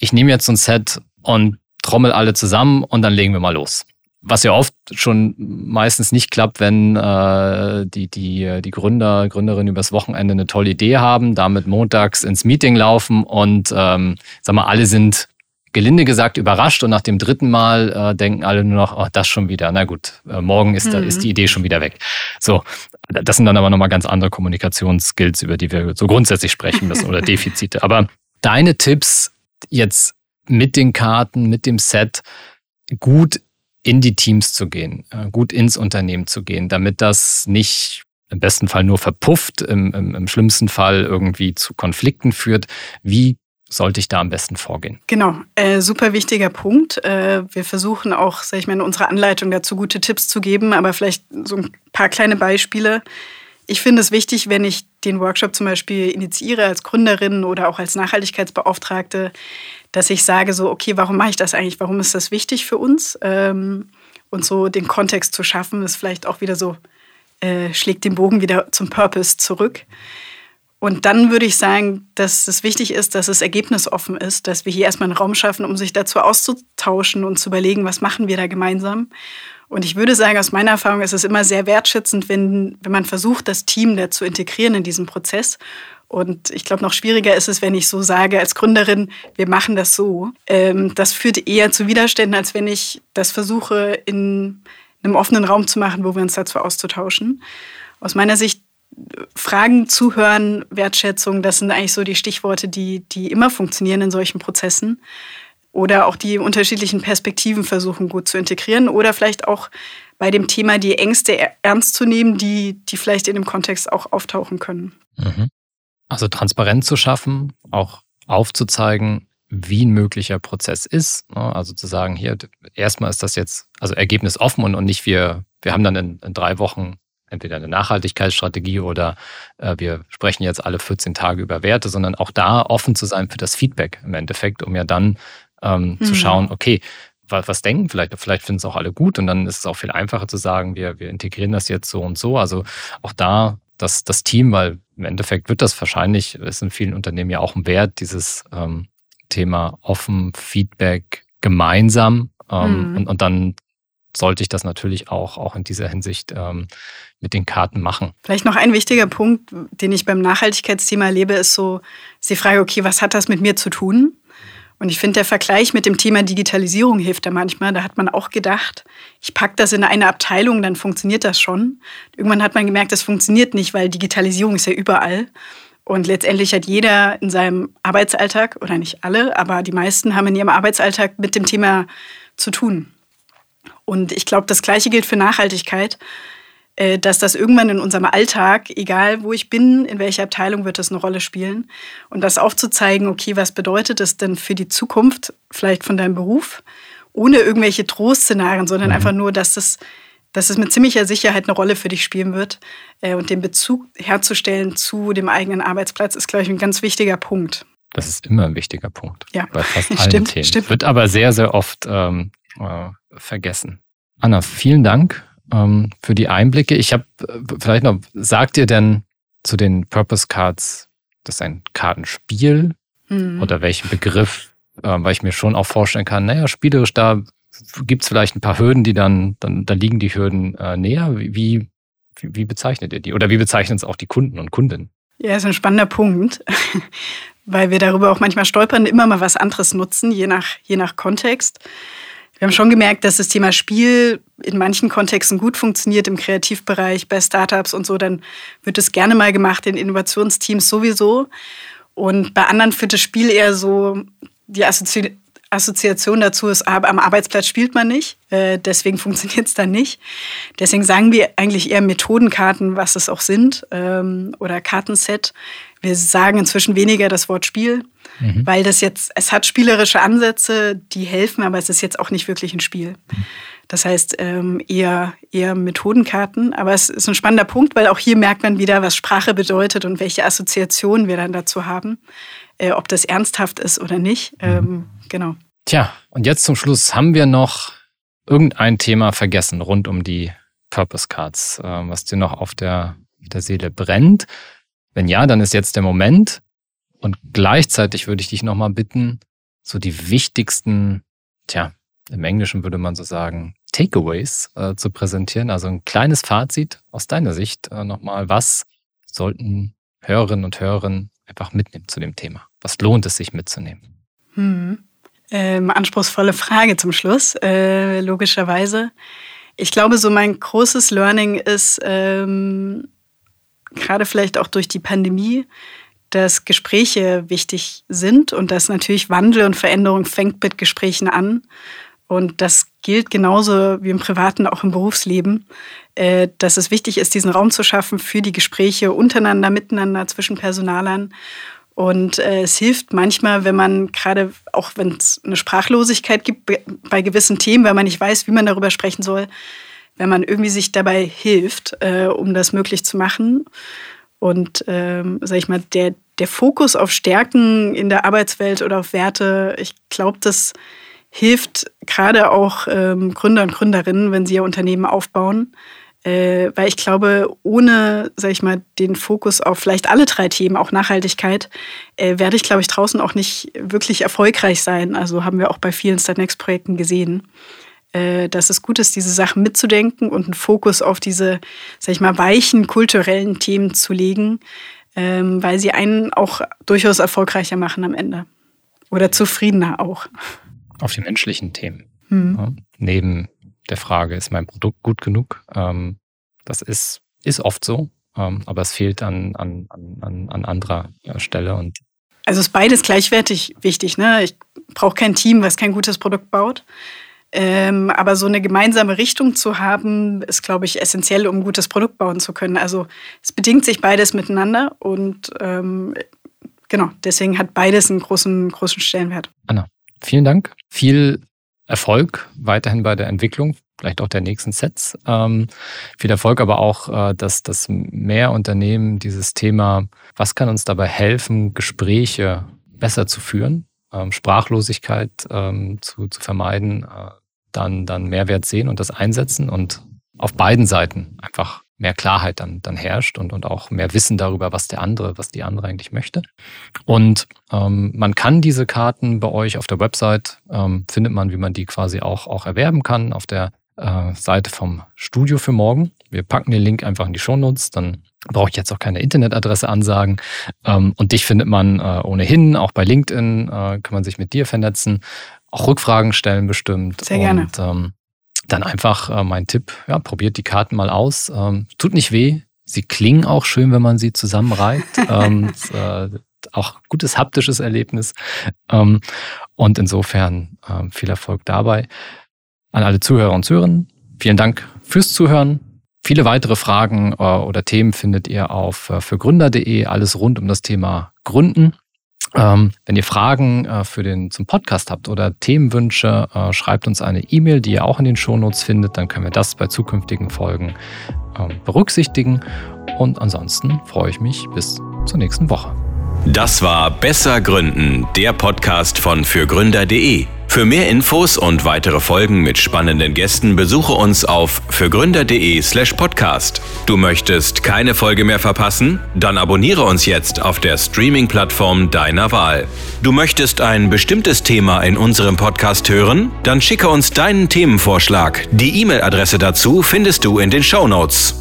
[SPEAKER 2] Ich nehme jetzt so ein Set und trommel alle zusammen und dann legen wir mal los. Was ja oft schon meistens nicht klappt, wenn äh, die, die, die Gründer, Gründerinnen übers Wochenende eine tolle Idee haben, damit montags ins Meeting laufen und ähm, sag mal, alle sind gelinde gesagt überrascht und nach dem dritten Mal äh, denken alle nur noch, oh, das schon wieder. Na gut, äh, morgen ist, mhm. da, ist die Idee schon wieder weg. So, das sind dann aber nochmal ganz andere Kommunikationsskills, über die wir so grundsätzlich sprechen müssen oder Defizite. Aber deine Tipps jetzt mit den Karten, mit dem Set gut in die Teams zu gehen, äh, gut ins Unternehmen zu gehen, damit das nicht im besten Fall nur verpufft, im, im, im schlimmsten Fall irgendwie zu Konflikten führt. Wie sollte ich da am besten vorgehen?
[SPEAKER 3] Genau, äh, super wichtiger Punkt. Äh, wir versuchen auch, sag ich mal, in unserer Anleitung dazu gute Tipps zu geben, aber vielleicht so ein paar kleine Beispiele. Ich finde es wichtig, wenn ich den Workshop zum Beispiel initiiere als Gründerin oder auch als Nachhaltigkeitsbeauftragte, dass ich sage so, okay, warum mache ich das eigentlich? Warum ist das wichtig für uns? Ähm, und so den Kontext zu schaffen, ist vielleicht auch wieder so, äh, schlägt den Bogen wieder zum Purpose zurück. Und dann würde ich sagen, dass es wichtig ist, dass es ergebnisoffen ist, dass wir hier erstmal einen Raum schaffen, um sich dazu auszutauschen und zu überlegen, was machen wir da gemeinsam. Und ich würde sagen, aus meiner Erfahrung ist es immer sehr wertschätzend, wenn, wenn man versucht, das Team da zu integrieren in diesem Prozess. Und ich glaube, noch schwieriger ist es, wenn ich so sage als Gründerin, wir machen das so. Ähm, das führt eher zu Widerständen, als wenn ich das versuche, in einem offenen Raum zu machen, wo wir uns dazu austauschen. Aus meiner Sicht Fragen zuhören, Wertschätzung, das sind eigentlich so die Stichworte, die, die immer funktionieren in solchen Prozessen. Oder auch die unterschiedlichen Perspektiven versuchen gut zu integrieren. Oder vielleicht auch bei dem Thema die Ängste ernst zu nehmen, die, die vielleicht in dem Kontext auch auftauchen können.
[SPEAKER 2] Mhm. Also transparent zu schaffen, auch aufzuzeigen, wie ein möglicher Prozess ist. Ne? Also zu sagen, hier, erstmal ist das jetzt, also Ergebnis offen und, und nicht wir, wir haben dann in, in drei Wochen entweder eine Nachhaltigkeitsstrategie oder äh, wir sprechen jetzt alle 14 Tage über Werte, sondern auch da offen zu sein für das Feedback im Endeffekt, um ja dann ähm, mhm. zu schauen, okay, was, was denken vielleicht, vielleicht finden es auch alle gut und dann ist es auch viel einfacher zu sagen, wir, wir integrieren das jetzt so und so. Also auch da das, das Team, weil im Endeffekt wird das wahrscheinlich, ist in vielen Unternehmen ja auch ein Wert, dieses ähm, Thema offen, Feedback gemeinsam ähm, mhm. und, und dann sollte ich das natürlich auch, auch in dieser Hinsicht ähm, mit den Karten machen.
[SPEAKER 3] Vielleicht noch ein wichtiger Punkt, den ich beim Nachhaltigkeitsthema erlebe, ist so, ist die Frage, okay, was hat das mit mir zu tun? Und ich finde, der Vergleich mit dem Thema Digitalisierung hilft da manchmal. Da hat man auch gedacht, ich packe das in eine Abteilung, dann funktioniert das schon. Irgendwann hat man gemerkt, das funktioniert nicht, weil Digitalisierung ist ja überall. Und letztendlich hat jeder in seinem Arbeitsalltag, oder nicht alle, aber die meisten haben in ihrem Arbeitsalltag mit dem Thema zu tun. Und ich glaube, das Gleiche gilt für Nachhaltigkeit, dass das irgendwann in unserem Alltag, egal wo ich bin, in welcher Abteilung wird das eine Rolle spielen. Und das aufzuzeigen, okay, was bedeutet das denn für die Zukunft, vielleicht von deinem Beruf, ohne irgendwelche Trostszenarien, sondern mhm. einfach nur, dass das dass es mit ziemlicher Sicherheit eine Rolle für dich spielen wird. Äh, und den Bezug herzustellen zu dem eigenen Arbeitsplatz ist, glaube ich, ein ganz wichtiger Punkt.
[SPEAKER 2] Das ist immer ein wichtiger Punkt.
[SPEAKER 3] Ja,
[SPEAKER 2] bei fast allen stimmt, Themen. Stimmt. Wird aber sehr, sehr oft ähm, äh, vergessen. Anna, vielen Dank ähm, für die Einblicke. Ich habe äh, vielleicht noch, sagt ihr denn zu den Purpose Cards, das ist ein Kartenspiel mhm. oder welchen Begriff, äh, weil ich mir schon auch vorstellen kann, naja, spielerisch da gibt es vielleicht ein paar Hürden, die dann, dann da liegen die Hürden äh, näher. Wie, wie, wie bezeichnet ihr die? Oder wie bezeichnen es auch die Kunden und Kundinnen?
[SPEAKER 3] Ja, ist ein spannender Punkt, weil wir darüber auch manchmal stolpern, immer mal was anderes nutzen, je nach, je nach Kontext. Wir haben schon gemerkt, dass das Thema Spiel in manchen Kontexten gut funktioniert, im Kreativbereich, bei Startups und so. Dann wird es gerne mal gemacht, in Innovationsteams sowieso. Und bei anderen führt das Spiel eher so, die Assozi Assoziation dazu ist, am Arbeitsplatz spielt man nicht. Äh, deswegen funktioniert es dann nicht. Deswegen sagen wir eigentlich eher Methodenkarten, was es auch sind, ähm, oder Kartenset. Wir sagen inzwischen weniger das Wort Spiel, mhm. weil das jetzt, es hat spielerische Ansätze, die helfen, aber es ist jetzt auch nicht wirklich ein Spiel. Mhm. Das heißt ähm, eher, eher Methodenkarten. Aber es ist ein spannender Punkt, weil auch hier merkt man wieder, was Sprache bedeutet und welche Assoziationen wir dann dazu haben, äh, ob das ernsthaft ist oder nicht. Mhm. Ähm, genau.
[SPEAKER 2] Tja, und jetzt zum Schluss haben wir noch irgendein Thema vergessen rund um die Purpose Cards, äh, was dir noch auf der, auf der Seele brennt. Wenn ja, dann ist jetzt der Moment. Und gleichzeitig würde ich dich nochmal bitten, so die wichtigsten, tja, im Englischen würde man so sagen, Takeaways äh, zu präsentieren. Also ein kleines Fazit aus deiner Sicht äh, nochmal. Was sollten Hörerinnen und Hörer einfach mitnehmen zu dem Thema? Was lohnt es sich mitzunehmen?
[SPEAKER 3] Hm. Ähm, anspruchsvolle Frage zum Schluss, äh, logischerweise. Ich glaube, so mein großes Learning ist, ähm, gerade vielleicht auch durch die Pandemie, dass Gespräche wichtig sind und dass natürlich Wandel und Veränderung fängt mit Gesprächen an. Und das gilt genauso wie im privaten, auch im Berufsleben, äh, dass es wichtig ist, diesen Raum zu schaffen für die Gespräche untereinander, miteinander, zwischen Personalern. Und äh, es hilft manchmal, wenn man gerade, auch wenn es eine Sprachlosigkeit gibt bei gewissen Themen, weil man nicht weiß, wie man darüber sprechen soll, wenn man irgendwie sich dabei hilft, äh, um das möglich zu machen. Und ähm, sag ich mal, der, der Fokus auf Stärken in der Arbeitswelt oder auf Werte, ich glaube, das hilft gerade auch ähm, Gründer und Gründerinnen, wenn sie ihr Unternehmen aufbauen. Äh, weil ich glaube, ohne, sag ich mal, den Fokus auf vielleicht alle drei Themen, auch Nachhaltigkeit, äh, werde ich, glaube ich, draußen auch nicht wirklich erfolgreich sein. Also haben wir auch bei vielen Startnext-Projekten gesehen, dass es gut ist, diese Sachen mitzudenken und einen Fokus auf diese, sag ich mal, weichen kulturellen Themen zu legen, ähm, weil sie einen auch durchaus erfolgreicher machen am Ende. Oder zufriedener auch.
[SPEAKER 2] Auf die menschlichen Themen. Hm. Ja, neben der Frage, ist mein Produkt gut genug? Ähm, das ist, ist oft so, ähm, aber es fehlt an, an, an, an anderer Stelle. Und
[SPEAKER 3] also ist beides gleichwertig wichtig. Ne? Ich brauche kein Team, was kein gutes Produkt baut. Ähm, aber so eine gemeinsame Richtung zu haben, ist, glaube ich, essentiell, um ein gutes Produkt bauen zu können. Also es bedingt sich beides miteinander und ähm, genau, deswegen hat beides einen großen, großen Stellenwert.
[SPEAKER 2] Anna, vielen Dank. Viel Erfolg weiterhin bei der Entwicklung, vielleicht auch der nächsten Sets. Ähm, viel Erfolg, aber auch, äh, dass, dass mehr Unternehmen dieses Thema, was kann uns dabei helfen, Gespräche besser zu führen, ähm, Sprachlosigkeit ähm, zu, zu vermeiden, äh, dann, dann Mehrwert sehen und das einsetzen und auf beiden Seiten einfach mehr Klarheit dann, dann herrscht und, und auch mehr Wissen darüber, was der andere, was die andere eigentlich möchte. Und ähm, man kann diese Karten bei euch auf der Website, ähm, findet man, wie man die quasi auch, auch erwerben kann, auf der äh, Seite vom Studio für morgen. Wir packen den Link einfach in die Shownotes, dann brauche ich jetzt auch keine Internetadresse ansagen. Ähm, und dich findet man äh, ohnehin, auch bei LinkedIn äh, kann man sich mit dir vernetzen, auch Rückfragen stellen bestimmt.
[SPEAKER 3] Sehr gerne.
[SPEAKER 2] Und ähm, dann einfach äh, mein Tipp, ja, probiert die Karten mal aus. Ähm, tut nicht weh. Sie klingen auch schön, wenn man sie zusammenreibt. ähm, äh, auch gutes haptisches Erlebnis. Ähm, und insofern äh, viel Erfolg dabei. An alle Zuhörer und Zuhörerinnen, vielen Dank fürs Zuhören. Viele weitere Fragen äh, oder Themen findet ihr auf äh, fürgründer.de. Alles rund um das Thema Gründen. Ähm, wenn ihr Fragen äh, für den, zum Podcast habt oder Themenwünsche, äh, schreibt uns eine E-Mail, die ihr auch in den Shownotes findet. Dann können wir das bei zukünftigen Folgen ähm, berücksichtigen. Und ansonsten freue ich mich bis zur nächsten Woche.
[SPEAKER 1] Das war Besser Gründen, der Podcast von fürgründer.de. Für mehr Infos und weitere Folgen mit spannenden Gästen besuche uns auf fürgründer.de/slash podcast. Du möchtest keine Folge mehr verpassen? Dann abonniere uns jetzt auf der Streaming-Plattform deiner Wahl. Du möchtest ein bestimmtes Thema in unserem Podcast hören? Dann schicke uns deinen Themenvorschlag. Die E-Mail-Adresse dazu findest du in den Show Notes.